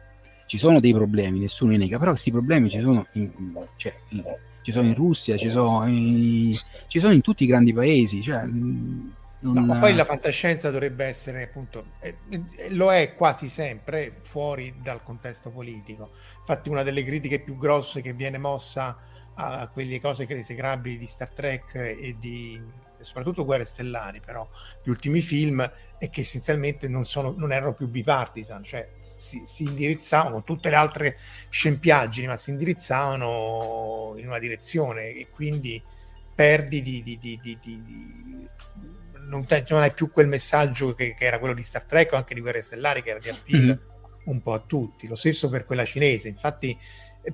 Ci sono dei problemi, nessuno li nega, però questi problemi ci sono in, cioè, in, ci sono in Russia, ci sono in, ci sono in tutti i grandi paesi. Cioè, non... no, ma poi la fantascienza dovrebbe essere appunto, eh, eh, lo è quasi sempre fuori dal contesto politico. Infatti, una delle critiche più grosse che viene mossa a quelle cose esecrabili di Star Trek e di soprattutto Guerre Stellari, però gli ultimi film e che essenzialmente non, sono, non erano più bipartisan, cioè si, si, indirizzavano tutte le altre scempiaggini, ma si indirizzavano in una direzione e quindi perdi di... di, di, di non, te, non, hai più quel messaggio che, che, era quello di Star Trek o anche di Guerre Stellari che era di appeal mm-hmm. un po' a tutti. Lo stesso per quella cinese, infatti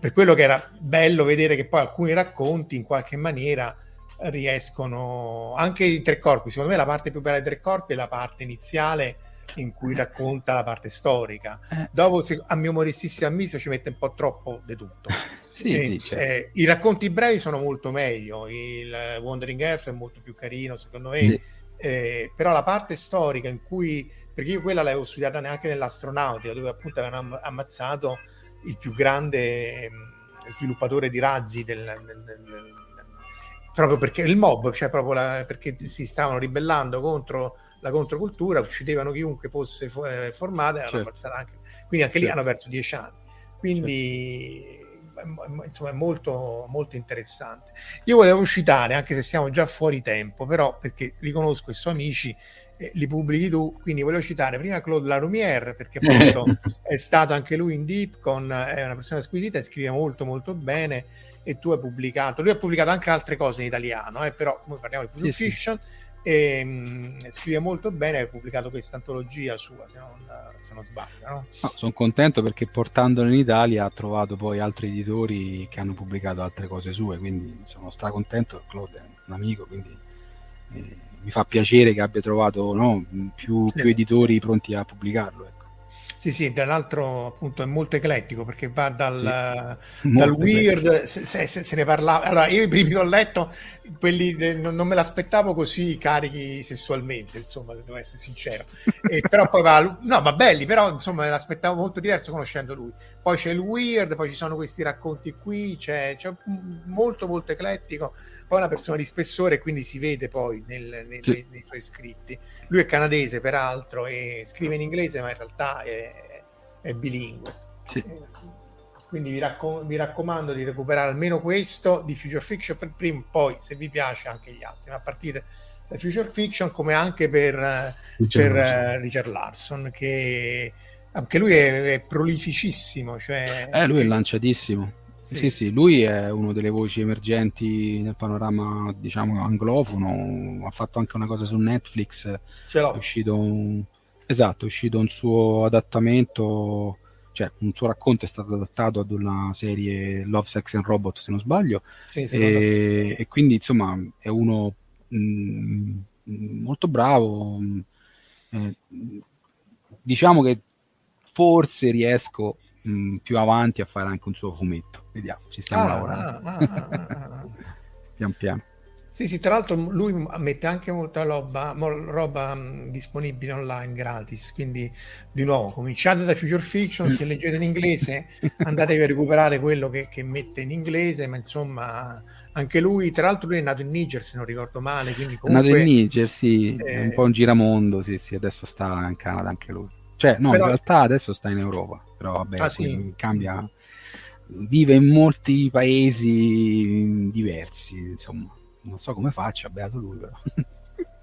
per quello che era bello vedere che poi alcuni racconti in qualche maniera riescono anche i tre corpi. Secondo me la parte più bella dei tre corpi è la parte iniziale in cui racconta la parte storica. Eh. Dopo, se, a mio modestissimo avviso, ci mette un po' troppo di tutto. sì, e, sì, certo. eh, I racconti brevi sono molto meglio. Il Wandering Earth è molto più carino, secondo me. Sì. Eh, però la parte storica in cui perché io quella l'avevo studiata neanche nell'astronautica dove appunto avevano ammazzato il più grande sviluppatore di razzi del, del, del, proprio perché il mob, cioè proprio la, perché si stavano ribellando contro la controcultura, uccidevano chiunque fosse eh, formata certo. anche. Quindi anche lì certo. hanno perso dieci anni. Quindi certo. insomma è molto, molto interessante. Io volevo citare, anche se siamo già fuori tempo, però perché riconosco i suoi amici eh, li pubblichi tu, quindi volevo citare prima Claude Larumière, perché appunto è stato anche lui in Deep, con, è una persona squisita e scrive molto molto bene e tu hai pubblicato, lui ha pubblicato anche altre cose in italiano, eh, però noi parliamo di sì, fiction sì e mh, scrive molto bene, ha pubblicato questa antologia sua, se non, se non sbaglio. No? No, sono contento perché portandolo in Italia ha trovato poi altri editori che hanno pubblicato altre cose sue, quindi sono stracontento, Claude è un amico, quindi eh, mi fa piacere che abbia trovato no, più, più, editori pronti a pubblicarlo. Ecco. Sì, sì, dall'altro appunto è molto eclettico perché va dal, sì, dal weird, se, se, se, ne parlava. Allora, io i primi che ho letto, quelli de, non, non, me l'aspettavo così carichi sessualmente, insomma, se devo essere sincero. E, però poi va, no, ma belli, però insomma me l'aspettavo molto diverso conoscendo lui. Poi c'è il weird, poi ci sono questi racconti qui, c'è, c'è molto molto eclettico poi una persona di spessore, quindi si vede poi nel, nel, sì. nei, suoi scritti. Lui è canadese, peraltro, e scrive in inglese, ma in realtà è, è bilingue. Sì. Eh, quindi vi, raccom- vi, raccomando di recuperare almeno questo di Future Fiction per primo, poi se vi piace anche gli altri, ma a partire da Future Fiction come anche per, Richard, per Larson. Uh, Richard Larson, che anche lui è, è prolificissimo. Cioè, eh, lui è lanciatissimo sì, sì, sì, lui è una delle voci emergenti nel panorama, diciamo, anglofono. Ha fatto anche una cosa su Netflix. Ce l'ho. È uscito un... Esatto, è uscito un suo adattamento, cioè un suo racconto è stato adattato ad una serie Love, Sex and Robot, se non sbaglio. Sì, e, e, quindi, insomma, è uno mh, mm, molto bravo. Eh, diciamo che forse riesco mh, mm, più avanti a fare anche un suo fumetto. Vediamo, ci stiamo ah, lavorando. Ah, ah, ah, ah, ah. pian piano. Sì, sì, tra l'altro lui mette anche molta roba, roba mh, disponibile online gratis, quindi di nuovo cominciate da Future Fiction, se leggete in inglese andatevi a recuperare quello che, che, mette in inglese, ma insomma anche lui, tra l'altro lui è nato in Niger se non ricordo male, quindi comunque... È nato in Niger, sì, eh, un po' un giramondo, sì, sì, adesso sta in Canada anche lui. Cioè, no, Però... in realtà adesso sta in Europa però vabbè, ah, sì. cambia, vive in molti paesi diversi, insomma, non so come faccia, beato lui però.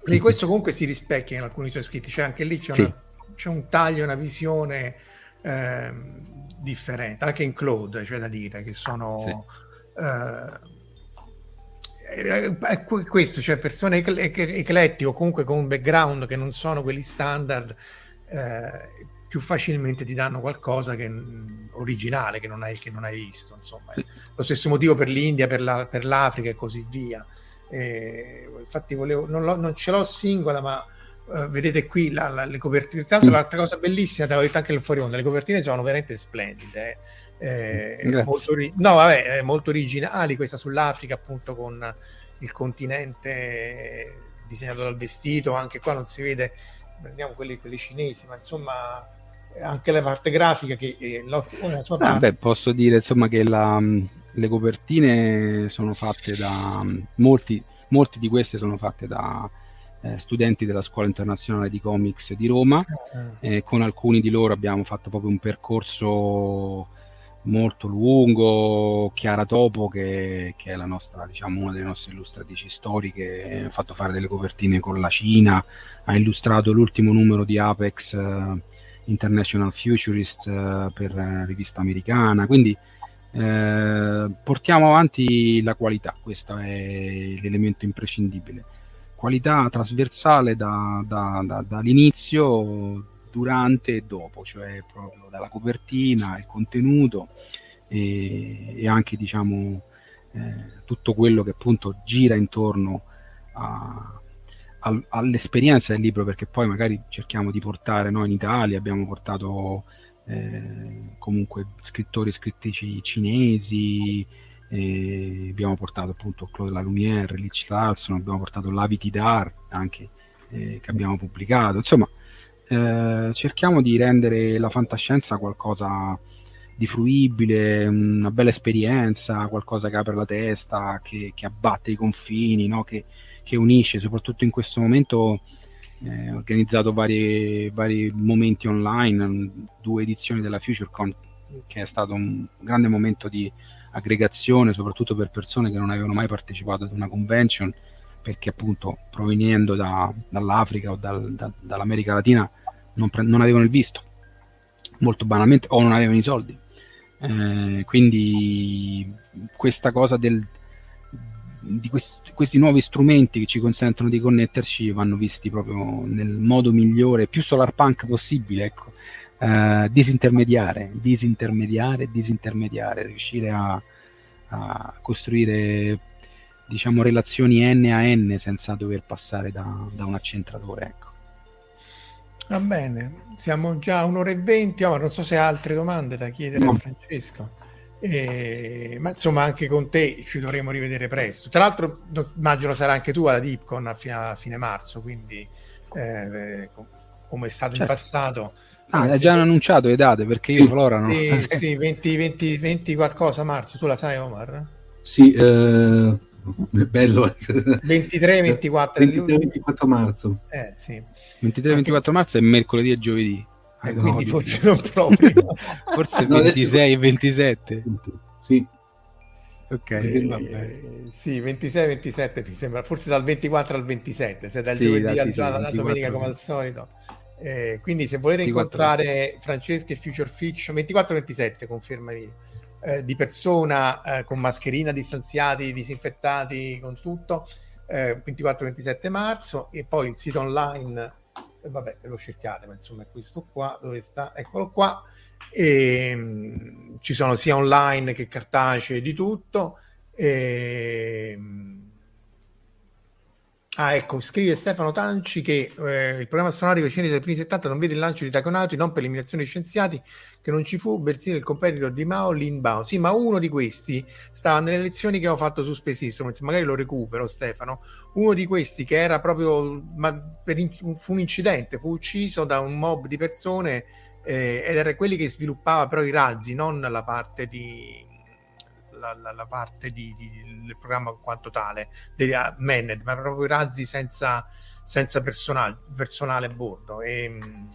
Quindi questo comunque si rispecchia in alcuni suoi scritti, cioè anche lì c'è, sì. una, c'è un taglio, una visione eh, differente, anche in Claude, cioè da dire, che sono... Sì. Eh, è questo, cioè persone eclettiche o comunque con un background che non sono quelli standard, eh, più facilmente ti danno qualcosa che, originale che non hai, che non hai visto. Insomma. Lo stesso motivo per l'India, per, la, per l'Africa e così via. E, infatti volevo, non, non, ce l'ho singola, ma uh, vedete qui la, la, le copertine. Tra l'altro, l'altra cosa bellissima, te l'ho detto anche nel fuori onda, le copertine sono veramente splendide. Eh, eh molto, no, vabbè, molto originali. Questa sull'Africa, appunto, con il continente disegnato dal vestito. Anche qua non si vede, prendiamo quelli, quelli cinesi, ma insomma anche la parte grafica che eh, la sua parte... Ah, beh, posso dire insomma che la, mm, le copertine sono fatte da mm, molti, molti di queste sono fatte da eh, studenti della scuola internazionale di comics di Roma ah. eh, con alcuni di loro abbiamo fatto proprio un percorso molto lungo Chiara Topo che, che è nostra diciamo una delle nostre illustratrici storiche ha fatto fare delle copertine con la Cina ha illustrato l'ultimo numero di Apex eh, International Futurist eh, per eh, rivista americana, quindi eh, portiamo avanti la qualità, questo è l'elemento imprescindibile. Qualità trasversale da, da, da, dall'inizio, durante e dopo, cioè proprio dalla copertina, il contenuto e, e anche diciamo eh, tutto quello che appunto gira intorno a, a, all'esperienza del libro perché poi magari cerchiamo di portare noi in Italia abbiamo portato eh, comunque scrittori e scrittrici cinesi eh, abbiamo portato appunto Claude Lalumière, Lich Larson abbiamo portato Lavi Tidar anche eh, che abbiamo pubblicato insomma eh, cerchiamo di rendere la fantascienza qualcosa di fruibile, una bella esperienza, qualcosa che apre la testa, che, che abbatte i confini, no? che, che, unisce, soprattutto in questo momento eh, ho organizzato vari, vari, momenti online, due edizioni della FutureCon, che è stato un grande momento di aggregazione, soprattutto per persone che non avevano mai partecipato ad una convention, perché appunto provenendo da, dall'Africa o dal, da, dall'America Latina non, pre- non avevano il visto molto banalmente o non avevano i soldi eh, quindi questa cosa del, di questi, questi, nuovi strumenti che ci consentono di connetterci vanno visti proprio nel modo migliore, più solar punk possibile, ecco. eh, disintermediare, disintermediare, disintermediare, riuscire a, a, costruire diciamo relazioni N a N senza dover passare da, da un accentratore, ecco. Va bene, siamo già a un'ora e venti. Oh, non so se hai altre domande da chiedere no. a Francesco. Eh, ma insomma, anche con te ci dovremo rivedere presto. Tra l'altro, immagino sarà anche tu alla Dipcon a fine, a fine marzo, quindi eh, come è stato certo. in passato. Ah, hai già annunciato le date perché io Flora non sì, sì 20, 20, 20 qualcosa marzo, tu la sai Omar? Sì, eh, bello. 23, 24. 23, 24 marzo. Eh, sì. 23-24 marzo è mercoledì e giovedì. Eh, quindi forse non proprio. forse no, 26 e 27. Sì. Ok, eh, sì, 26-27 mi sembra, forse dal 24 al 27, se dal sì, giovedì da, sì, alla sì, domenica come al solito. Eh, quindi se volete 24, incontrare Francesca e Future Fiction, 24-27 conferma eh, di persona eh, con mascherina, distanziati, disinfettati, con tutto, 24-27 eh, marzo e poi il sito online e vabbè lo cercate ma insomma è questo qua dove sta? Eccolo qua. E, mh, ci sono sia online che cartacee di tutto. E, mh, Ah, ecco, scrive Stefano Tanci che eh, il programma astronautico cinese dei primi 70 non vede il lancio di taconauti non per l'eliminazione di scienziati, che non ci fu, bensì del competitor di Mao, Lin Bao. Sì, ma uno di questi stava nelle lezioni che ho fatto su Space Instruments, magari lo recupero Stefano, uno di questi che era proprio, in, fu un incidente, fu ucciso da un mob di persone eh, ed era quelli che sviluppava però i razzi, non la parte di la, la, la parte di, di, del programma quanto tale, degli uh, Manned, ma proprio i razzi senza, senza personale, personale a bordo. E, mm,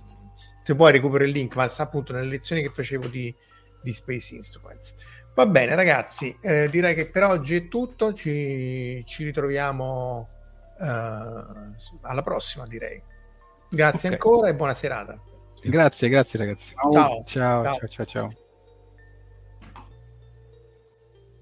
se vuoi recupero il link, ma sta appunto nelle lezioni che facevo di, di Space Instruments. Va bene ragazzi, eh, direi che per oggi è tutto, ci, ci ritroviamo uh, alla prossima direi. Grazie okay. ancora e buona serata. Grazie, grazie ragazzi. Ciao. Ciao, ciao, ciao, ciao. ciao.